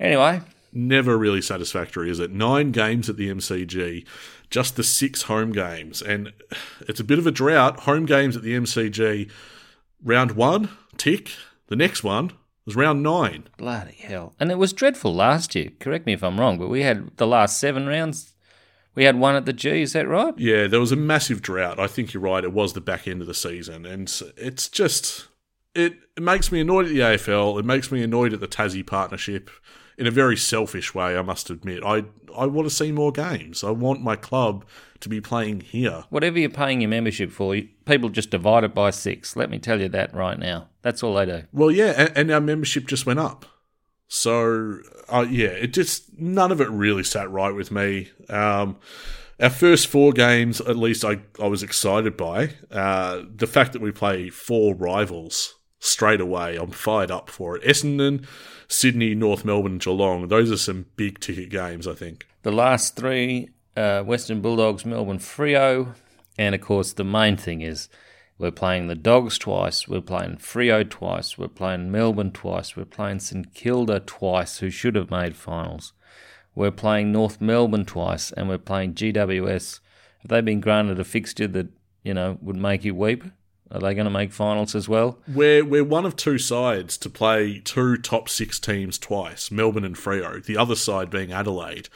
Anyway, never really satisfactory, is it? Nine games at the MCG, just the six home games. And it's a bit of a drought. Home games at the MCG, round one, tick. The next one was round nine. bloody hell. And it was dreadful last year. Correct me if I'm wrong, but we had the last seven rounds. We had one at the G, is that right? Yeah, there was a massive drought. I think you're right. It was the back end of the season. And it's just, it, it makes me annoyed at the AFL. It makes me annoyed at the Tassie partnership in a very selfish way, I must admit. I, I want to see more games. I want my club to be playing here. Whatever you're paying your membership for, people just divide it by six. Let me tell you that right now. That's all they do. Well, yeah, and, and our membership just went up. So, uh, yeah, it just none of it really sat right with me. Um, our first four games, at least, I, I was excited by. Uh, the fact that we play four rivals straight away, I'm fired up for it. Essendon, Sydney, North Melbourne, Geelong, those are some big ticket games, I think. The last three uh, Western Bulldogs, Melbourne Freo, and of course, the main thing is we're playing the Dogs twice, we're playing Freo twice, we're playing Melbourne twice, we're playing St Kilda twice, who should have made finals. We're playing North Melbourne twice, and we're playing GWS. Have they been granted a fixture that you know would make you weep? Are they going to make finals as well? We're, we're one of two sides to play two top six teams twice, Melbourne and Freo, the other side being Adelaide.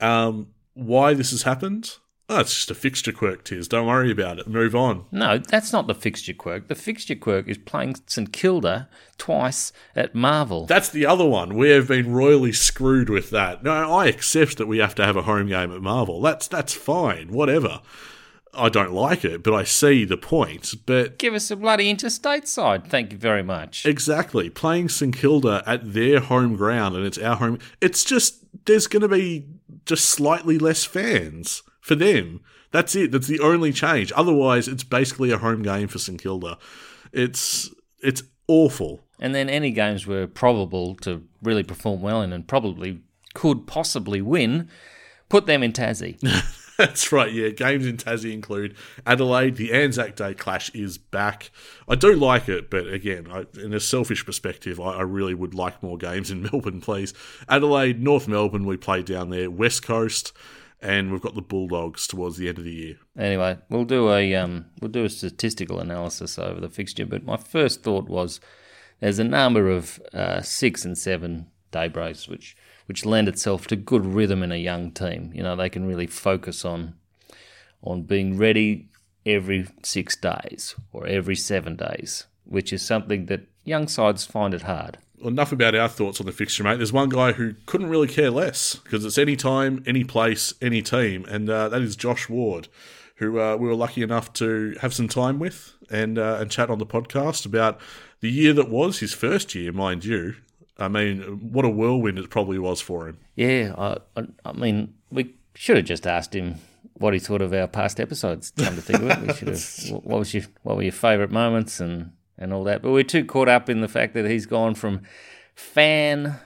Um, why this has happened? Oh, it's just a fixture quirk, Tiz. Don't worry about it. Move on. No, that's not the fixture quirk. The fixture quirk is playing St Kilda twice at Marvel. That's the other one. We have been royally screwed with that. No, I accept that we have to have a home game at Marvel. That's that's fine. Whatever. I don't like it, but I see the point. But Give us a bloody interstate side. Thank you very much. Exactly. Playing St Kilda at their home ground and it's our home. It's just, there's going to be just slightly less fans for them. That's it. That's the only change. Otherwise, it's basically a home game for St Kilda. It's, it's awful. And then any games we're probable to really perform well in and probably could possibly win, put them in Tassie. <laughs> That's right, yeah. Games in Tassie include Adelaide. The Anzac Day clash is back. I do like it, but again, I, in a selfish perspective, I, I really would like more games in <laughs> Melbourne, please. Adelaide, North Melbourne, we play down there. West Coast, and we've got the Bulldogs towards the end of the year. anyway, we'll do a um, we'll do a statistical analysis over the fixture. But my first thought was there's a number of uh, six and seven day breaks which which lend itself to good rhythm in a young team. You know, they can really focus on on being ready every six days or every seven days, which is something that young sides find it hard. Well, enough about our thoughts on the fixture, mate. There's one guy who couldn't really care less because it's any time, any place, any team, and uh, that is Josh Ward, who uh, we were lucky enough to have some time with and uh, and chat on the podcast about the year that was his first year, mind you. I mean, what a whirlwind it probably was for him. Yeah, I, I, I mean, we should have just asked him what he thought of our past episodes. Come to think of it, we should have. <laughs> What was your what were your favourite moments and and all that? But we're too caught up in the fact that he's gone from fan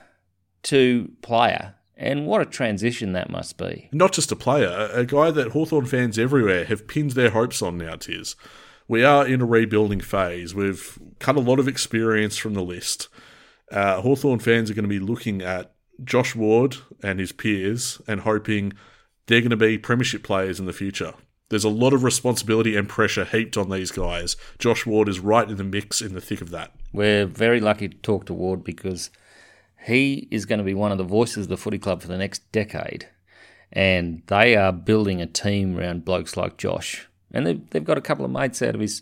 to player, and what a transition that must be. Not just a player, a guy that Hawthorn fans everywhere have pinned their hopes on now, Tiz. We are in a rebuilding phase. We've cut a lot of experience from the list. Uh, Hawthorn fans are going to be looking at Josh Ward and his peers and hoping they're going to be premiership players in the future. There's a lot of responsibility and pressure heaped on these guys. Josh Ward is right in the mix, in the thick of that. We're very lucky to talk to Ward because he is going to be one of the voices of the footy club for the next decade. And they are building a team around blokes like Josh. And they've, they've got a couple of mates out of his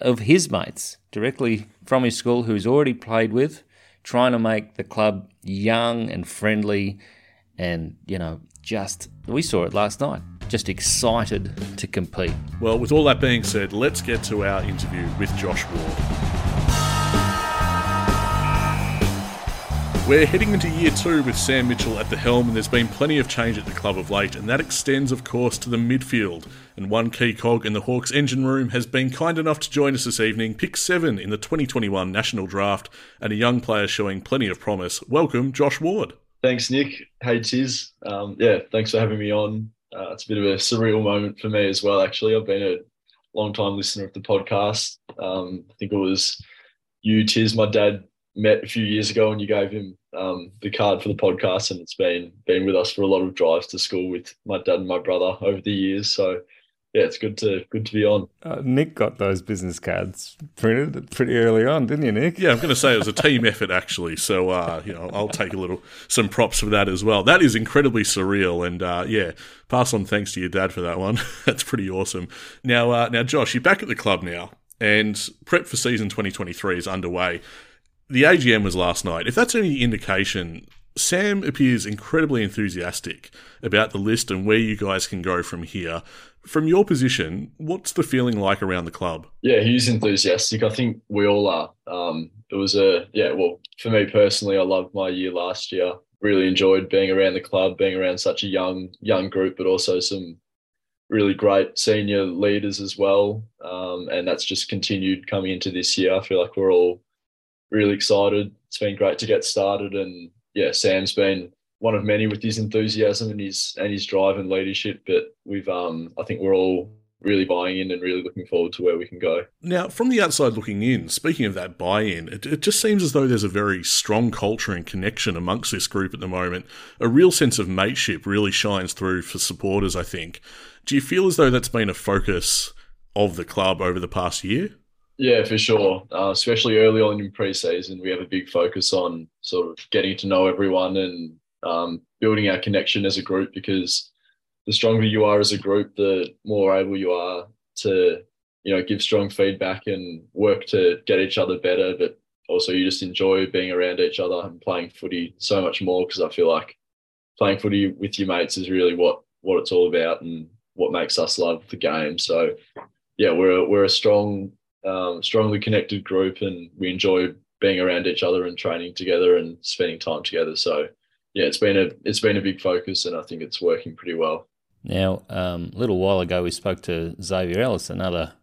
of his mates directly from his school who's already played with, trying to make the club young and friendly and, you know, just we saw it last night. Just excited to compete. Well, with all that being said, let's get to our interview with Josh Ward. We're heading into year two with Sam Mitchell at the helm, and there's been plenty of change at the club of late, and that extends, of course, to the midfield. And one key cog in the Hawks engine room has been kind enough to join us this evening, pick seven in the 2021 National Draft, and a young player showing plenty of promise. Welcome, Josh Ward. Thanks, Nick. Hey, Tiz. Um, yeah, thanks for having me on. Uh, it's a bit of a surreal moment for me as well, actually. I've been a long time listener of the podcast. Um, I think it was you, Tiz, my dad met a few years ago, and you gave him um, the card for the podcast, and it's been been with us for a lot of drives to school with my dad and my brother over the years. So yeah, it's good to good to be on. Uh, Nick got those business cards printed pretty early on, didn't you, Nick? Yeah, I'm going to say it was a team <laughs> effort actually. So uh, you know, I'll take a little some props for that as well. That is incredibly surreal, and uh, yeah, pass on thanks to your dad for that one. <laughs> That's pretty awesome. Now, uh, now, Josh, you're back at the club now, and prep for season 2023 is underway. The AGM was last night. If that's any indication, Sam appears incredibly enthusiastic about the list and where you guys can go from here. From your position, what's the feeling like around the club? Yeah, he's enthusiastic. I think we all are. Um, it was a yeah. Well, for me personally, I loved my year last year. Really enjoyed being around the club, being around such a young young group, but also some really great senior leaders as well. Um, and that's just continued coming into this year. I feel like we're all really excited. It's been great to get started, and yeah, Sam's been one of many with his enthusiasm and his and his drive and leadership. But we've um, I think we're all really buying in and really looking forward to where we can go. Now, from the outside looking in, speaking of that buy in, it, it, just seems as though there's a very strong culture and connection amongst this group at the moment. A real sense of mateship really shines through for supporters, I think. Do you feel as though that's been a focus of the club over the past year? Yeah, for sure. Uh, especially early on in pre-season, we have a big focus on sort of getting to know everyone and um, building our connection as a group because the stronger you are as a group, the more able you are to, you know, give strong feedback and work to get each other better. But also, you just enjoy being around each other and playing footy so much more because I feel like playing footy with your mates is really what what it's all about and what makes us love the game. So, yeah, we're we're a strong, um, strongly connected group, and we enjoy being around each other and training together and spending time together. So yeah, it's been a it's been a big focus, and I think it's working pretty well. Now, um, a little while ago, we spoke to Xavier Ellis, another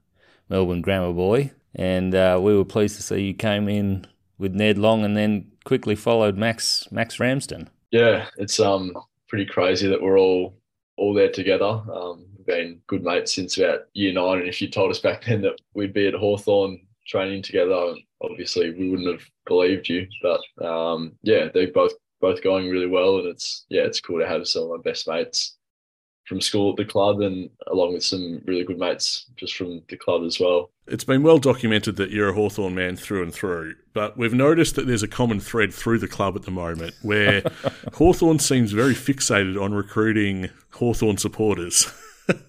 Melbourne grammar boy, and uh, we were pleased to see you came in with Ned Long, and then quickly followed Max Max Ramsden. Yeah, it's um pretty crazy that we're all all there together. Um, been good mates since about year nine, and if you told us back then that we'd be at Hawthorn training together, obviously we wouldn't have believed you. But um, yeah, they're both both going really well, and it's yeah, it's cool to have some of my best mates from school at the club, and along with some really good mates just from the club as well. It's been well documented that you're a Hawthorn man through and through, but we've noticed that there's a common thread through the club at the moment where <laughs> Hawthorn seems very fixated on recruiting Hawthorn supporters.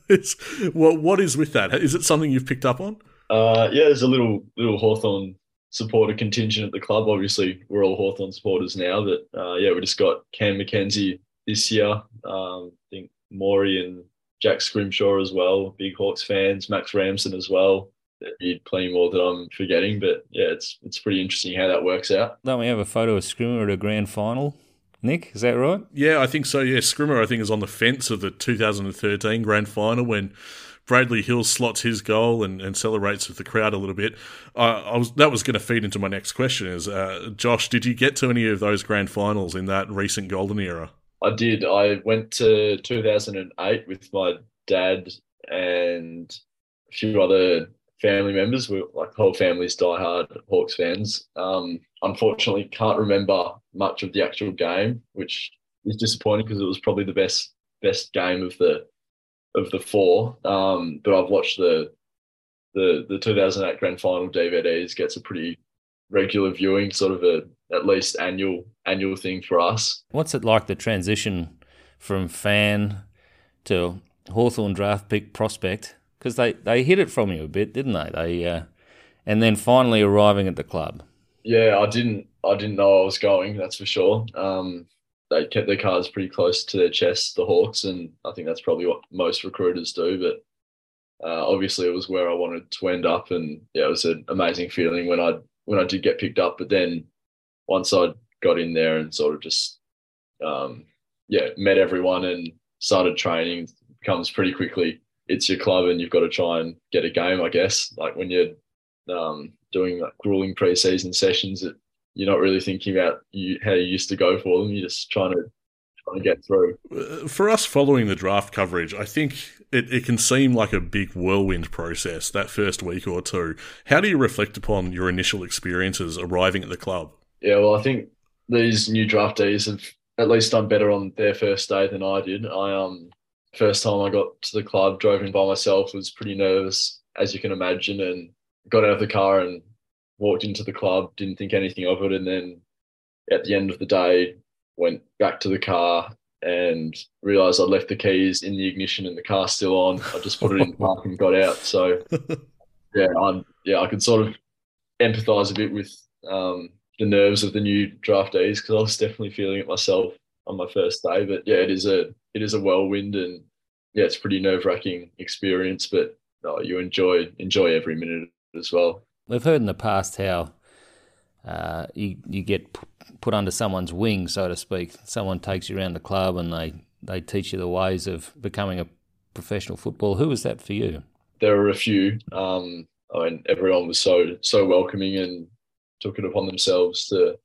<laughs> what what is with that? Is it something you've picked up on? Uh, yeah, there's a little little Hawthorn supporter contingent at the club. Obviously, we're all Hawthorn supporters now, but uh, yeah, we just got Cam Mackenzie this year. Um, I think Maury and Jack Scrimshaw as well, big Hawks fans. Max Ramsden as well. There'd be plenty more that I'm forgetting, but yeah, it's it's pretty interesting how that works out. Don't we have a photo of Scrimmer at a grand final? Nick, is that right? Yeah, I think so. Yeah, Scrimmer, I think, is on the fence of the 2013 grand final when Bradley Hill slots his goal and, and celebrates with the crowd a little bit. Uh, I was that was going to feed into my next question. Is uh, Josh, did you get to any of those grand finals in that recent golden era? I did. I went to 2008 with my dad and a few other family members. We like the whole family's diehard Hawks fans. Um, unfortunately, can't remember much of the actual game, which is disappointing because it was probably the best best game of the of the four. Um, but I've watched the the the 2008 grand final DVDs. Gets a pretty regular viewing, sort of a at least annual annual thing for us. What's it like the transition from fan to Hawthorn draft pick prospect? Because they, they hid it from you a bit, didn't they? They uh, and then finally arriving at the club. Yeah, I didn't I didn't know I was going. That's for sure. Um, they kept their cards pretty close to their chest, the Hawks, and I think that's probably what most recruiters do. But uh, obviously, it was where I wanted to end up, and yeah, it was an amazing feeling when I when I did get picked up. But then once I got in there and sort of just um, yeah met everyone and started training, comes pretty quickly it's your club and you've got to try and get a game. I guess like when you're um, doing like grueling preseason sessions, that you're not really thinking about you, how you used to go for them. You're just trying to trying to get through. Uh, for us, following the draft coverage, I think it, it can seem like a big whirlwind process that first week or two. How do you reflect upon your initial experiences arriving at the club? Yeah, well, I think these new draftees have at least done better on their first day than I did. I um first time I got to the club, drove in by myself, was pretty nervous, as you can imagine, and got out of the car and walked into the club, didn't think anything of it, and then at the end of the day, went back to the car and realized I'd left the keys in the ignition and the car still on. I just put it in park and got out. So <laughs> yeah, I'm yeah, I could sort of empathize a bit with um, the nerves of the new draftees because I was definitely feeling it myself on my first day. But yeah, it is a it is a whirlwind and yeah, it's pretty nerve wracking experience. But oh, you enjoy enjoy every minute as well. We've heard in the past how uh, you you get put under someone's wing, so to speak. Someone takes you around the club and they they teach you the ways of becoming a professional footballer. Who was that for you? There were a few. Um, I mean, everyone was so so welcoming and took it upon themselves to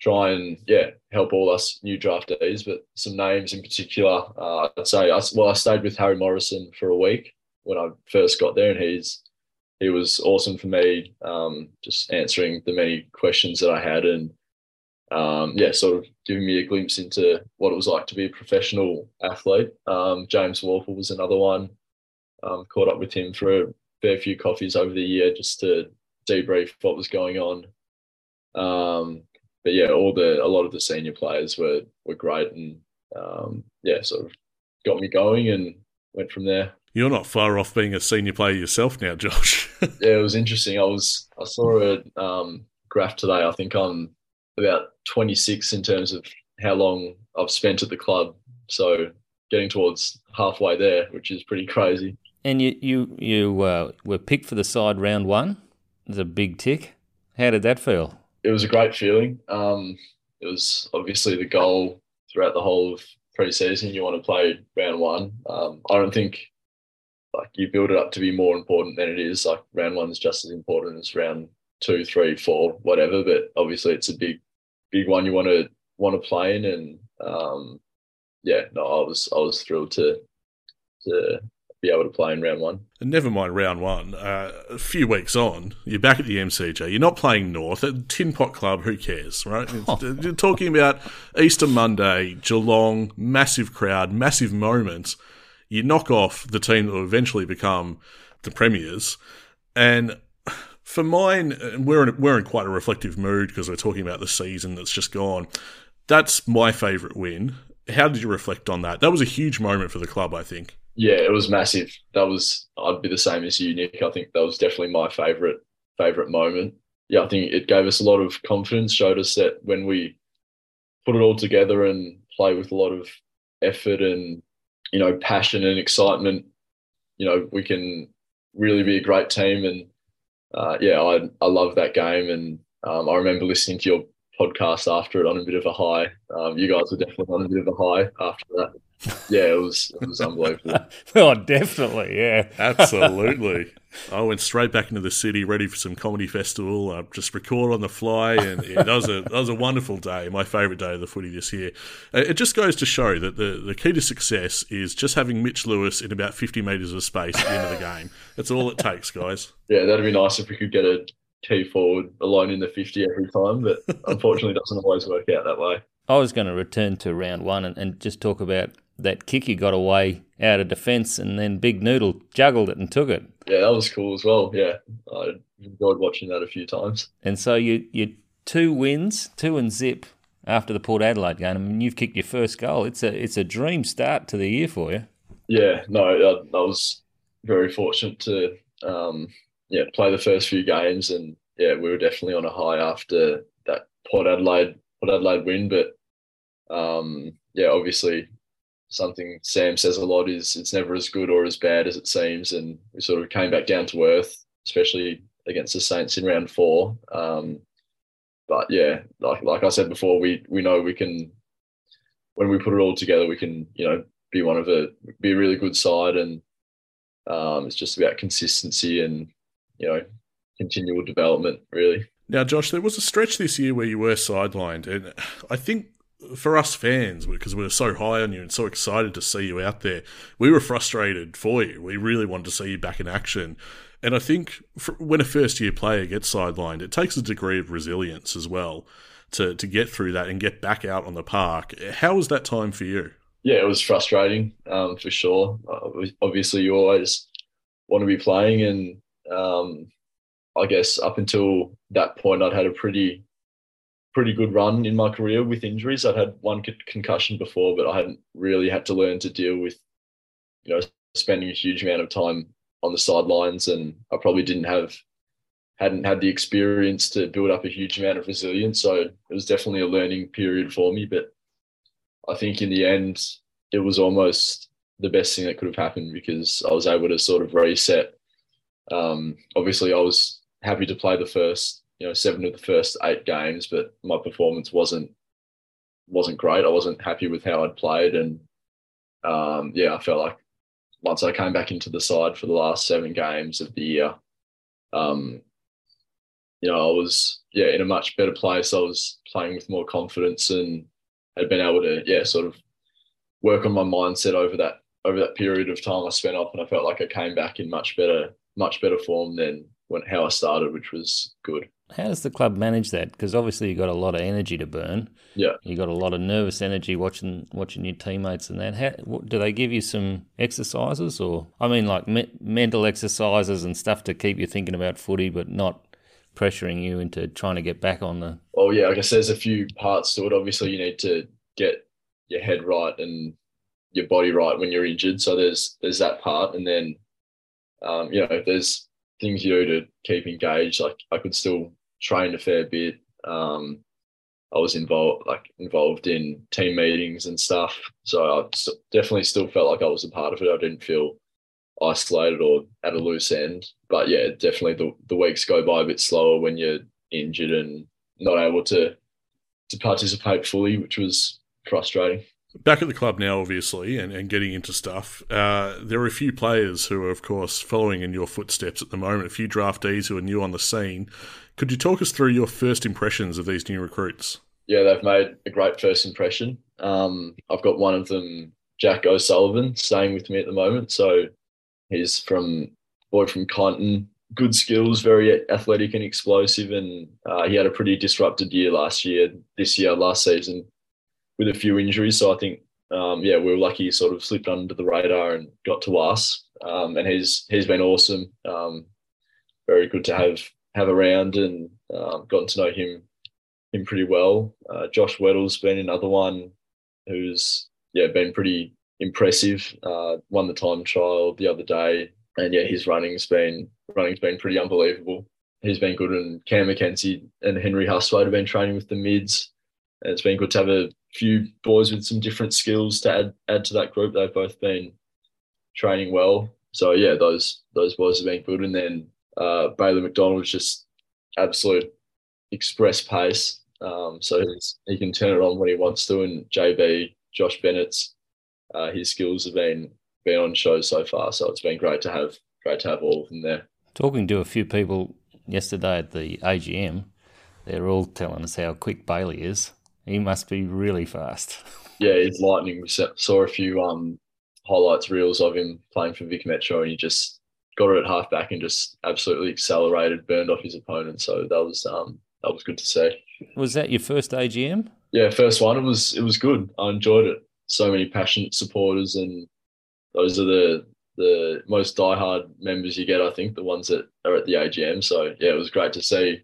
try and yeah help all us new draftees. But some names in particular, uh, I'd say. I, well, I stayed with Harry Morrison for a week when I first got there, and he's he was awesome for me, um, just answering the many questions that I had, and um, yeah, sort of giving me a glimpse into what it was like to be a professional athlete. Um, James Worpel was another one. Um, caught up with him for a fair few coffees over the year just to debrief what was going on. Um, but yeah, all the a lot of the senior players were were great, and um, yeah, sort of got me going, and went from there. You're not far off being a senior player yourself now, Josh. <laughs> yeah, it was interesting. I was I saw a um, graph today. I think I'm about 26 in terms of how long I've spent at the club. So getting towards halfway there, which is pretty crazy. And you you you uh, were picked for the side round one. It's a big tick. How did that feel? It was a great feeling. Um, it was obviously the goal throughout the whole of pre-season. You want to play round one. Um, I don't think like you build it up to be more important than it is. Like round one is just as important as round two, three, four, whatever. But obviously, it's a big, big one you want to want to play in, and um, yeah, no, I was I was thrilled to to be able to play in round one. And never mind round one. Uh, a few weeks on, you're back at the MCG. You're not playing North at Tin Pot Club. Who cares, right? <laughs> you're talking about Easter Monday, Geelong, massive crowd, massive moments. You knock off the team that will eventually become the premiers, and for mine, we're in, we're in quite a reflective mood because we're talking about the season that's just gone. That's my favourite win. How did you reflect on that? That was a huge moment for the club, I think. Yeah, it was massive. That was I'd be the same as you, Nick. I think that was definitely my favourite favourite moment. Yeah, I think it gave us a lot of confidence, showed us that when we put it all together and play with a lot of effort and you know passion and excitement, you know we can really be a great team. And uh, yeah, I I love that game, and um, I remember listening to your podcast after it on a bit of a high. Um, you guys were definitely on a bit of a high after that. Yeah, it was it was unbelievable. <laughs> oh, definitely, yeah, absolutely. I went straight back into the city, ready for some comedy festival. I just record on the fly, and yeah, that was a that was a wonderful day. My favourite day of the footy this year. It just goes to show that the the key to success is just having Mitch Lewis in about fifty metres of space at the end of the game. That's all it takes, guys. Yeah, that'd be nice if we could get a key forward alone in the fifty every time, but <laughs> unfortunately, it doesn't always work out that way. I was going to return to round one and, and just talk about that kick he got away out of defence, and then Big Noodle juggled it and took it. Yeah, that was cool as well. Yeah, I enjoyed watching that a few times. And so you you two wins, two and zip after the Port Adelaide game. I mean, you've kicked your first goal. It's a it's a dream start to the year for you. Yeah, no, I, I was very fortunate to um, yeah play the first few games, and yeah, we were definitely on a high after that Port Adelaide Port Adelaide win, but um, yeah, obviously something Sam says a lot is it's never as good or as bad as it seems, and we sort of came back down to earth, especially against the Saints in round four. Um, but yeah, like like I said before, we we know we can when we put it all together, we can you know be one of a be a really good side, and um, it's just about consistency and you know continual development, really. Now, Josh, there was a stretch this year where you were sidelined, and I think for us fans, because we were so high on you and so excited to see you out there, we were frustrated for you. We really wanted to see you back in action. And I think when a first year player gets sidelined, it takes a degree of resilience as well to, to get through that and get back out on the park. How was that time for you? Yeah, it was frustrating um, for sure. Uh, obviously, you always want to be playing, and um, I guess up until that point, I'd had a pretty pretty good run in my career with injuries. I'd had one concussion before, but I hadn't really had to learn to deal with, you know, spending a huge amount of time on the sidelines, and I probably didn't have hadn't had the experience to build up a huge amount of resilience. So it was definitely a learning period for me. But I think in the end, it was almost the best thing that could have happened because I was able to sort of reset. Um, obviously, I was happy to play the first, you know, seven of the first eight games, but my performance wasn't wasn't great. I wasn't happy with how I'd played, and um, yeah, I felt like once I came back into the side for the last seven games of the year, um, you know, I was yeah in a much better place. I was playing with more confidence and had been able to yeah sort of work on my mindset over that over that period of time I spent off, and I felt like I came back in much better much better form than when how I started, which was good. How does the club manage that? Because obviously you got a lot of energy to burn. Yeah, you got a lot of nervous energy watching watching your teammates and that. How, what, do they give you some exercises, or I mean, like me, mental exercises and stuff to keep you thinking about footy, but not pressuring you into trying to get back on the. Oh yeah, I guess there's a few parts to it. Obviously, you need to get your head right and your body right when you're injured. So there's there's that part, and then um, you know if there's things you do to keep engaged. Like I could still train a fair bit. Um, I was involved like involved in team meetings and stuff. So I definitely still felt like I was a part of it. I didn't feel isolated or at a loose end. But yeah, definitely the, the weeks go by a bit slower when you're injured and not able to to participate fully, which was frustrating. Back at the club now, obviously, and, and getting into stuff. Uh, there are a few players who are, of course, following in your footsteps at the moment, a few draftees who are new on the scene. Could you talk us through your first impressions of these new recruits? Yeah, they've made a great first impression. Um, I've got one of them, Jack O'Sullivan, staying with me at the moment. So he's from boy from Kyneton, good skills, very athletic and explosive, and uh, he had a pretty disrupted year last year, this year, last season, with a few injuries. So I think, um, yeah, we were lucky he sort of slipped under the radar and got to us. Um, and he's he's been awesome. Um, very good to have have around and um, gotten to know him him pretty well. Uh, Josh Weddle's been another one who's yeah been pretty impressive. Uh, won the time trial the other day, and yeah, his running's been running's been pretty unbelievable. He's been good, and Cam Mackenzie and Henry Hustwaite have been training with the mids, and it's been good to have a few boys with some different skills to add add to that group. They've both been training well, so yeah, those those boys have been good. And then uh, Bailey Macdonald's just absolute express pace. Um, so he can turn it on when he wants to. And JB, Josh Bennett's uh, his skills have been been on show so far. So it's been great to have great to have all of them there. Talking to a few people yesterday at the AGM, they're all telling us how quick Bailey is. He must be really fast. <laughs> Yeah, he's lightning. We saw a few um, highlights reels of him playing for Vic Metro, and he just got it at halfback and just absolutely accelerated, burned off his opponent. So that was um, that was good to see. Was that your first AGM? Yeah, first one. It was it was good. I enjoyed it. So many passionate supporters, and those are the the most diehard members you get. I think the ones that are at the AGM. So yeah, it was great to see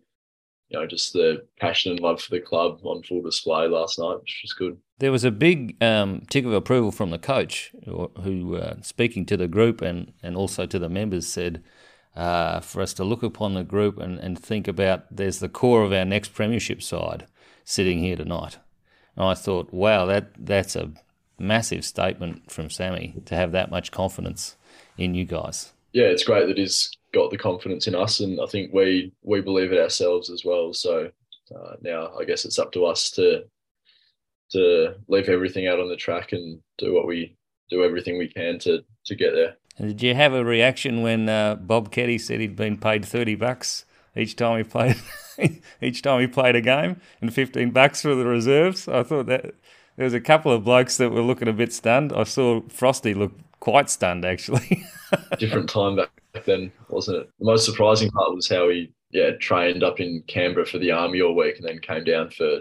you know, just the passion and love for the club on full display last night, which was good. There was a big um, tick of approval from the coach, who, uh, speaking to the group and, and also to the members, said uh, for us to look upon the group and, and think about there's the core of our next premiership side sitting here tonight. And I thought, wow, that that's a massive statement from Sammy to have that much confidence in you guys. Yeah, it's great that he's got the confidence in us, and I think we we believe it ourselves as well. So uh, now I guess it's up to us to to leave everything out on the track and do what we do everything we can to to get there. And did you have a reaction when uh, Bob Keddie said he'd been paid thirty bucks each time he played <laughs> each time he played a game, and fifteen bucks for the reserves. I thought that there was a couple of blokes that were looking a bit stunned. I saw Frosty look quite stunned actually. <laughs> Different time back then, wasn't it? The most surprising part was how he yeah trained up in Canberra for the army all week and then came down for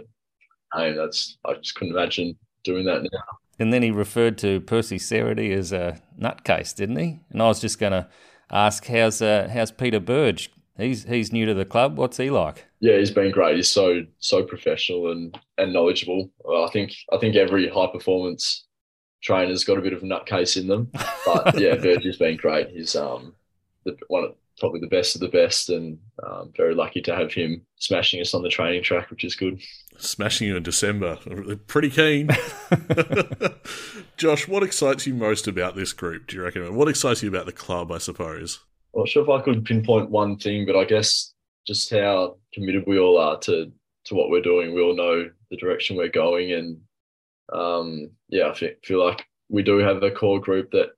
home. That's I just couldn't imagine doing that now. And then he referred to Percy Cerutty as a nutcase, didn't he? And I was just going to ask, how's uh, how's Peter Burge? He's he's new to the club. What's he like? Yeah, he's been great. He's so so professional and and knowledgeable. I think I think every high performance trainer's got a bit of a nutcase in them. <laughs> But yeah, has been great. He's um the, one of, probably the best of the best, and um, very lucky to have him smashing us on the training track, which is good. Smashing you in December, pretty keen. <laughs> <laughs> Josh, what excites you most about this group? Do you reckon? What excites you about the club? I suppose. I'm not sure if I could pinpoint one thing, but I guess just how committed we all are to to what we're doing. We all know the direction we're going, and um, yeah, I feel, feel like we do have a core group that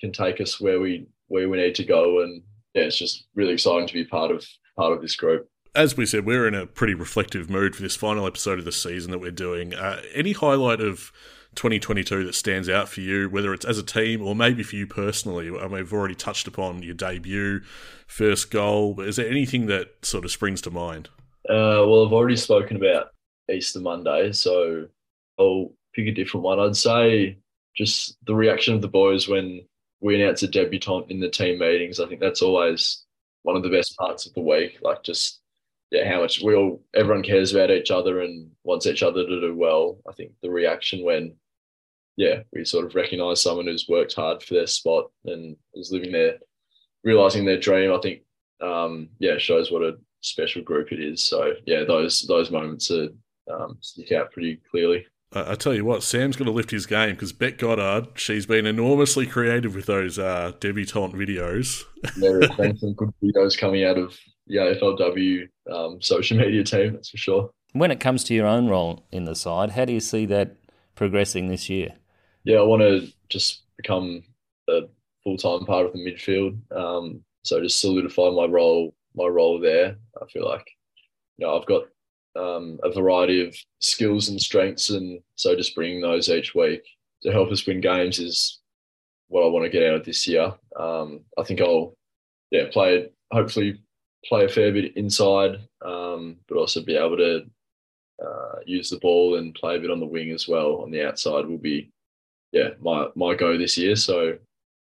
can take us where we where we need to go, and yeah, it's just really exciting to be part of part of this group. As we said, we're in a pretty reflective mood for this final episode of the season that we're doing. Uh, any highlight of 2022 that stands out for you, whether it's as a team or maybe for you personally? I mean, we've already touched upon your debut, first goal, but is there anything that sort of springs to mind? Uh, well, I've already spoken about Easter Monday, so I'll pick a different one. I'd say just the reaction of the boys when we announce a debutant in the team meetings. I think that's always one of the best parts of the week. Like just yeah, how much we all everyone cares about each other and wants each other to do well. I think the reaction when yeah, we sort of recognise someone who's worked hard for their spot and is living their realizing their dream. I think um, yeah shows what a special group it is. So yeah, those those moments are um, stick out pretty clearly. I tell you what, Sam's going to lift his game because Bec Goddard, she's been enormously creative with those uh, debutante videos. <laughs> there have been some good videos coming out of the AFLW um, social media team, that's for sure. When it comes to your own role in the side, how do you see that progressing this year? Yeah, I want to just become a full time part of the midfield. Um, so just solidify my role, my role there. I feel like you know I've got um, a variety of skills and strengths, and so just bringing those each week to help us win games is what I want to get out of this year. Um, I think I'll yeah play hopefully play a fair bit inside, um, but also be able to uh, use the ball and play a bit on the wing as well. On the outside will be yeah my my go this year. So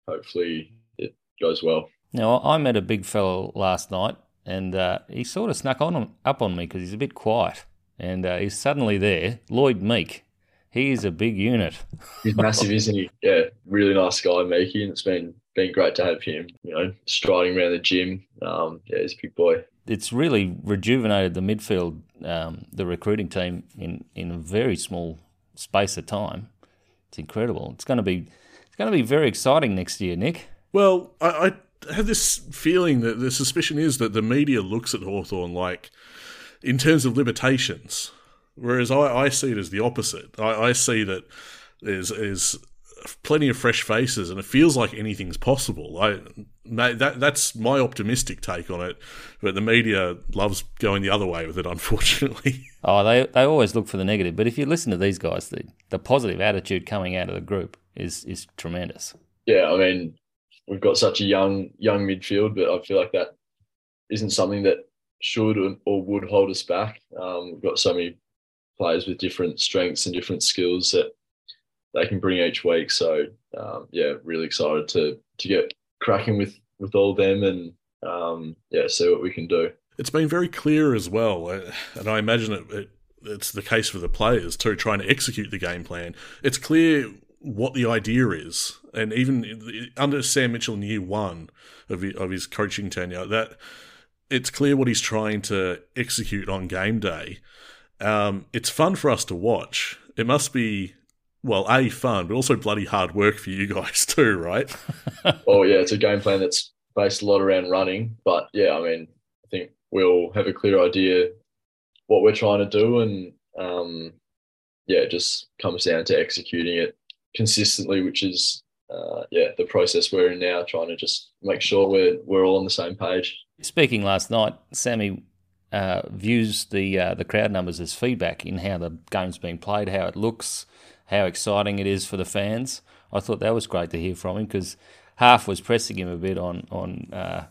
hopefully it goes well. Now I met a big fellow last night and uh, he sort of snuck on up on me because he's a bit quiet, and uh, he's suddenly there. Lloyd Meek, he is a big unit. He's massive, isn't he? <laughs> Yeah, really nice guy, Meeky, and it's been been great to have him. You know, striding around the gym. Um, yeah, he's a big boy. It's really rejuvenated the midfield, um, the recruiting team in in a very small space of time. It's incredible. It's going to be it's going to be very exciting next year, Nick. Well, I, I have this feeling that the suspicion is that the media looks at Hawthorn like, in terms of limitations, whereas I, I see it as the opposite. I, I see that there's, there's plenty of fresh faces, and it feels like anything's possible. I that that's my optimistic take on it, but the media loves going the other way with it, unfortunately. <laughs> Oh, they they always look for the negative, but if you listen to these guys, the the positive attitude coming out of the group is is tremendous. Yeah, I mean, we've got such a young young midfield, but I feel like that isn't something that should or would hold us back. Um, we've got so many players with different strengths and different skills that they can bring each week. So um, yeah, really excited to to get cracking with with all them and um, yeah, see what we can do. It's been very clear as well, uh, and I imagine it, it it's the case for the players too, trying to execute the game plan. It's clear what the idea is, and even under Sam Mitchell in year one of of his coaching tenure, that it's clear what he's trying to execute on game day. Um, it's fun for us to watch. It must be well, a fun, but also bloody hard work for you guys <laughs> too, right? <laughs> oh yeah, it's a game plan that's based a lot around running, but yeah, I mean, I think we'll have a clear idea what we're trying to do, and um, yeah, it just comes down to executing it consistently, which is uh, yeah, the process we're in now, trying to just make sure we're we're all on the same page. Speaking last night, Sammy uh, views the uh, the crowd numbers as feedback in how the game's being played, how it looks, how exciting it is for the fans. I thought that was great to hear from him because half was pressing him a bit on on uh,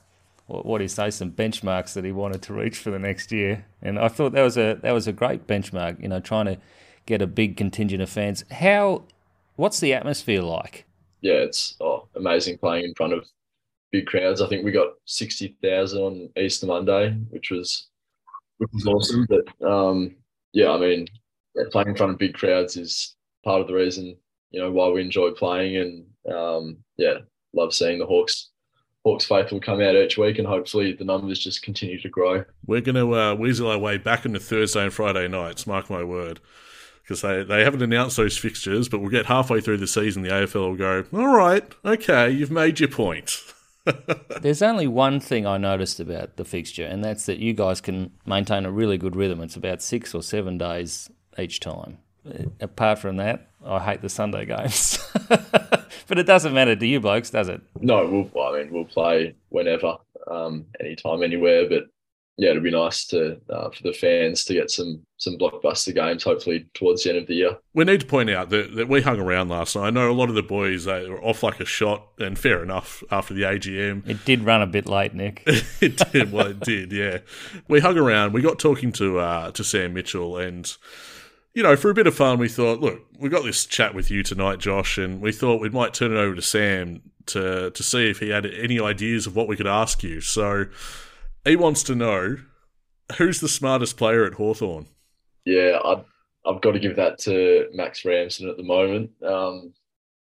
what do say some benchmarks that he wanted to reach for the next year, and I thought that was a that was a great benchmark. You know, trying to get a big contingent of fans. How what's the atmosphere like? Yeah, it's oh, amazing playing in front of big crowds. I think we got sixty thousand on Easter Monday, which was which was awesome. But um, yeah, I mean, yeah, playing in front of big crowds is part of the reason you know why we enjoy playing, and um, yeah, love seeing the Hawks Hawks faithful come out each week, and hopefully the numbers just continue to grow. We're going to uh, weasel our way back into Thursday and Friday nights. Mark my word. Because they, they haven't announced those fixtures, but we'll get halfway through the season, the AFL will go, all right, okay, you've made your point. <laughs> There's only one thing I noticed about the fixture, and that's that you guys can maintain a really good rhythm. It's about six or seven days each time. Apart from that, I hate the Sunday games. <laughs> but it doesn't matter to you blokes, does it? No, we'll, I mean, we'll play whenever, um, anytime, anywhere. But yeah, it'd be nice to uh, for the fans to get some some blockbuster games. Hopefully towards the end of the year. We need to point out that, that we hung around last night. I know a lot of the boys they were off like a shot, and fair enough after the AGM. It did run a bit late, Nick. <laughs> it did. Well, it did. Yeah, we hung around. We got talking to uh, to Sam Mitchell, and you know, for a bit of fun, we thought, look, we got this chat with you tonight, Josh, and we thought we might turn it over to Sam to to see if he had any ideas of what we could ask you. So he wants to know who's the smartest player at Hawthorn. Yeah, I've, I've got to give that to Max Ramsden at the moment. Um,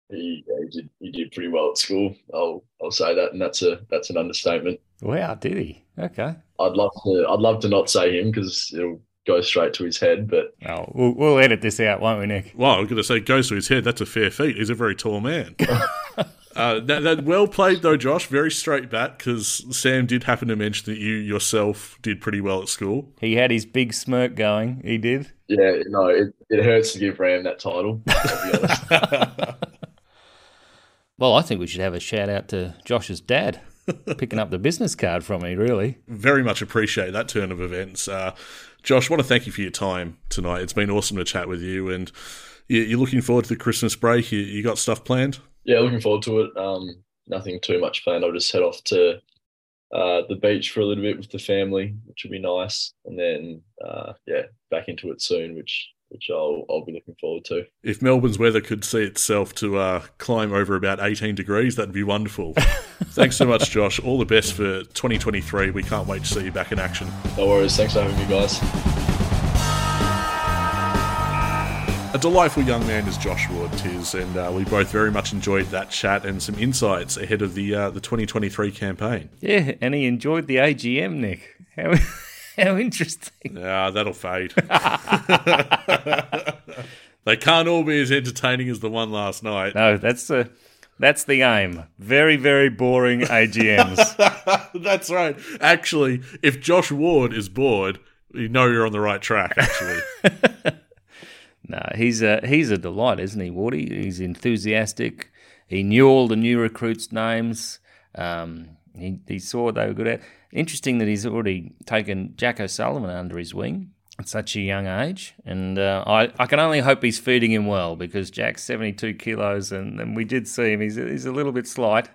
he, he did he did pretty well at school. I'll I'll say that, and that's a that's an understatement. Wow, did he? Okay. I'd love to I'd love to not say him because it'll go straight to his head, but Oh, we'll, we'll edit this out, won't we, Nick? Well, I'm going to say goes to his head. That's a fair feat. He's a very tall man. <laughs> uh, that, that well played though, Josh. Very straight bat because Sam did happen to mention that you yourself did pretty well at school. He had his big smirk going. He did. yeah, no, it, it hurts to give Ram that title. I'll be. <laughs> <laughs> Well, I think we should have a shout out to Josh's dad picking up the business card from me, really. Very much appreciate that turn of events. Uh, Josh, want to thank you for your time tonight. It's been awesome to chat with you, and you- you're looking forward to the Christmas break. You, you got stuff planned? Yeah, looking forward to it. Um, nothing too much planned. I'll just head off to uh, the beach for a little bit with the family, which will be nice, and then uh, yeah, back into it soon, which which I'll I'll be looking forward to. If Melbourne's weather could see itself to uh, climb over about 18 degrees, that'd be wonderful. <laughs> Thanks so much, Josh. All the best for 2023. We can't wait to see you back in action. No worries. Thanks for having me, guys. A delightful young man is Josh Ward, tis, and uh, we both very much enjoyed that chat and some insights ahead of the uh, the 2023 campaign. Yeah, and he enjoyed the AGM, Nick. How, <laughs> how interesting. Ah, that'll fade. <laughs> they can't all be as entertaining as the one last night. No, that's the that's the aim. Very, very boring AGMs. <laughs> That's right. Actually, if Josh Ward is bored, you know you're on the right track. Actually, no, he's a he's a delight, isn't he, Wardy? He's enthusiastic. He knew all the new recruits' names. Um, he, he saw what they were good at. Interesting that he's already taken Jack O'Sullivan under his wing at such a young age. And uh, I, I can only hope he's feeding him well because Jack's 72 kilos and, and we did see him. He's, he's a little bit slight.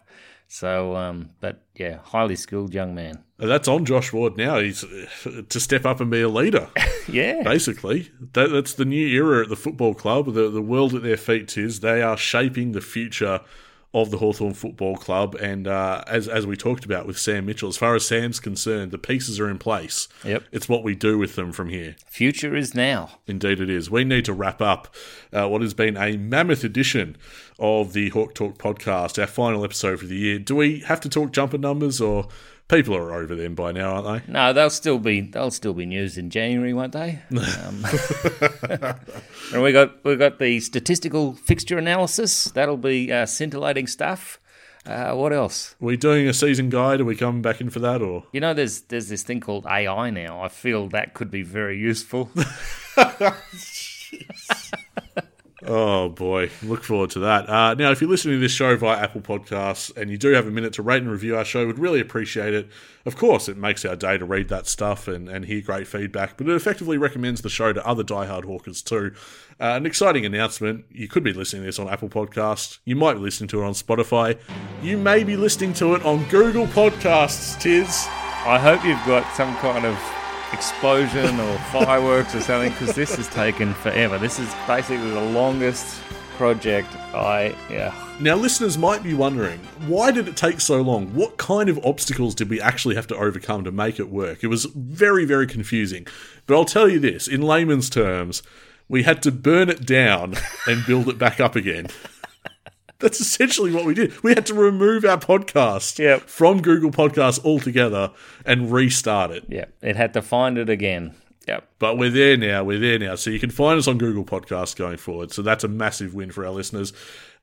So, um, but yeah, highly skilled young man. that's on Josh Ward now. He's uh, to step up and be a leader. <laughs> Yeah. Basically, that, that's the new era at the football club. The the world at their feet is they are shaping the future of the Hawthorn Football Club. And uh, as as we talked about with Sam Mitchell, as far as Sam's concerned, the pieces are in place. Yep. It's what we do with them from here. Future is now. Indeed, it is. We need to wrap up uh, what has been a mammoth edition of the Hawk Talk podcast, our final episode for the year. Do we have to talk jumper numbers, or people are over them by now, aren't they? No, they'll still be they'll still be news in January, won't they? Um, <laughs> and we got we got the statistical fixture analysis. That'll be uh, scintillating stuff. Uh, what else? Are we doing a season guide? Are we coming back in for that, or You know, there's there's this thing called AI now. I feel that could be very useful. <laughs> <laughs> Oh boy, look forward to that. Uh, now, if you're listening to this show via Apple Podcasts and you do have a minute to rate and review our show, we'd really appreciate it. Of course, it makes our day to read that stuff and, and hear great feedback, but it effectively recommends the show to other diehard hawkers too. Uh, an exciting announcement: you could be listening to this on Apple Podcasts, you might be listening to it on Spotify, you may be listening to it on Google Podcasts. Tiz. I hope you've got some kind of explosion or fireworks or something because this has taken forever. This is basically the longest project I yeah. Now, listeners might be wondering, why did it take so long? What kind of obstacles did we actually have to overcome to make it work? It was very, very confusing. But I'll tell you this in layman's terms, we had to burn it down and build it back up again. That's essentially what we did. We had to remove our podcast Yep. from Google Podcasts altogether and restart it. Yeah, it had to find it again. Yep. But we're there now. We're there now. So you can find us on Google Podcasts going forward. So that's a massive win for our listeners.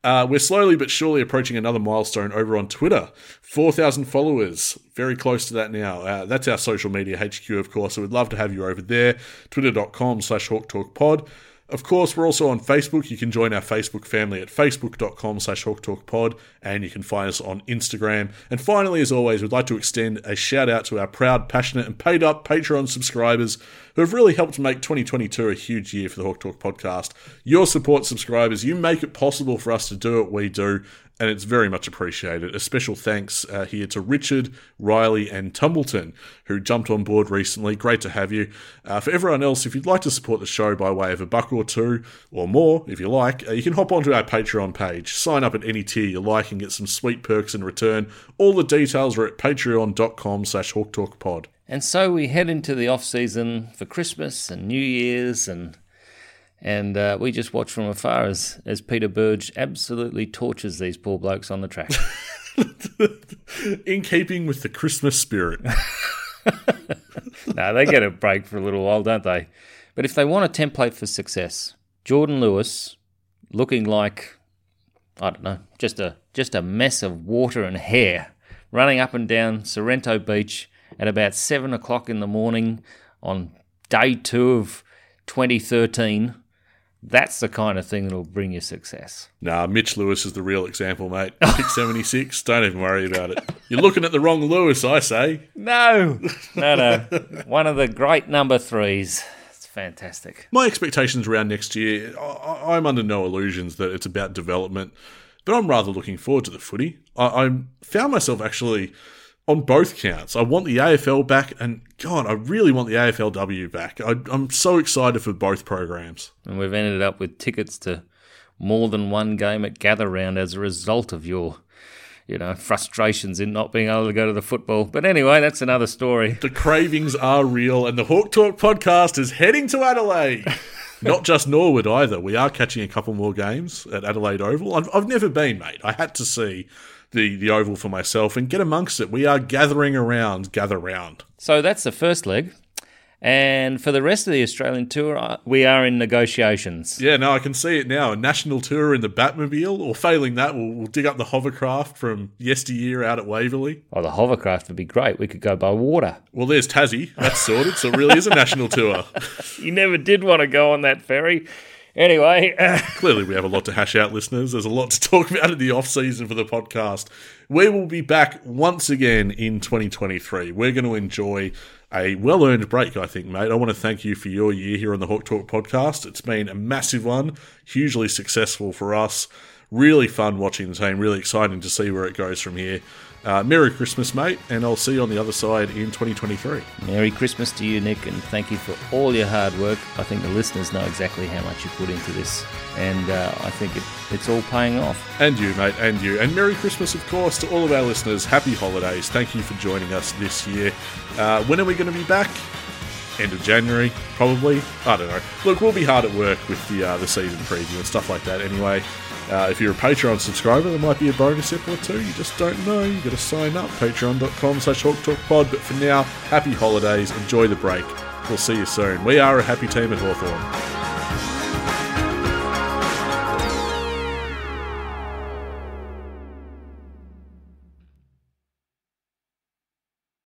Uh, we're slowly but surely approaching another milestone over on Twitter. 4,000 followers. Very close to that now. Uh, that's our social media HQ, of course. So we'd love to have you over there. Twitter.com slash Hawk Talk Pod. Of course, we're also on Facebook. You can join our Facebook family at facebook.com slash hawktalkpod, and you can find us on Instagram. And finally, as always, we'd like to extend a shout out to our proud, passionate, and paid up Patreon subscribers who have really helped make 2022 a huge year for the Hawk Talk podcast. Your support, subscribers, you make it possible for us to do what we do, and it's very much appreciated. A special thanks uh, here to Richard, Riley, and Tumbleton, who jumped on board recently. Great to have you. Uh, for everyone else, if you'd like to support the show by way of a buck or two, or more, if you like, uh, you can hop onto our Patreon page, sign up at any tier you like, and get some sweet perks in return. All the details are at patreon.com slash hawktalkpod. And so we head into the off season for Christmas and New Year's and and uh, we just watch from afar as, as Peter Burge absolutely tortures these poor blokes on the track. <laughs> <laughs> In keeping with the Christmas spirit. no, they get a break for a little while, don't they? But if they want a template for success, Jordan Lewis looking like I don't know, just a just a mess of water and hair, running up and down Sorrento Beach at about seven o'clock in the morning on day two of 2013. That's the kind of thing that'll bring you success. Nah, Mitch Lewis is the real example, mate. Pick <laughs> 76. Don't even worry about it. You're looking at the wrong Lewis, I say. No, no, no. <laughs> One of the great number threes. It's fantastic. My expectations around next year, I- I'm under no illusions that it's about development, but I'm rather looking forward to the footy. I, I found myself actually on both counts. I want the AFL back, and God, I really want the AFLW back. I, I'm so excited for both programs. And we've ended up with tickets to more than one game at Gather Round as a result of your, you know, frustrations in not being able to go to the football. But anyway, that's another story. The cravings are real, and the Hawk Talk podcast is heading to Adelaide. <laughs> Not just Norwood either. We are catching a couple more games at Adelaide Oval. I've, I've never been, mate. I had to see the, the Oval for myself and get amongst it. We are gathering around, gather round. So that's the first leg. And for the rest of the Australian tour, uh, we are in negotiations. Yeah, no, I can see it now. A national tour in the Batmobile, or failing that, we'll, we'll dig up the hovercraft from yesteryear out at Waverley. Oh, the hovercraft would be great. We could go by water. Well, there's Tassie. That's sorted. so it really is a national tour. <laughs> You never did want to go on that ferry. Anyway, <laughs> Clearly, we have a lot to hash out, listeners. There's a lot to talk about in the off season for the podcast. We will be back once again in 2023. We're going to enjoy a well earned break, I think, mate. I want to thank you for your year here on the Hawk Talk podcast. It's been a massive one, hugely successful for us. Really fun watching the team, really exciting to see where it goes from here. Uh, Merry Christmas, mate, and I'll see you on the other side in 2023. Merry Christmas to you, Nick, and thank you for all your hard work. I think the listeners know exactly how much you put into this, and uh, I think it, it's all paying off. And you, mate, and you. And Merry Christmas, of course, to all of our listeners. Happy holidays. Thank you for joining us this year. Uh, when are we going to be back? End of January, probably. I don't know. Look, we'll be hard at work with the uh, the season preview and stuff like that. Anyway, uh, if you're a Patreon subscriber, there might be a bonus ep or two. You just don't know. You got to sign up. Patreon.com/slash HawkTalkPod. But for now, happy holidays. Enjoy the break. We'll see you soon. We are a happy team at Hawthorn.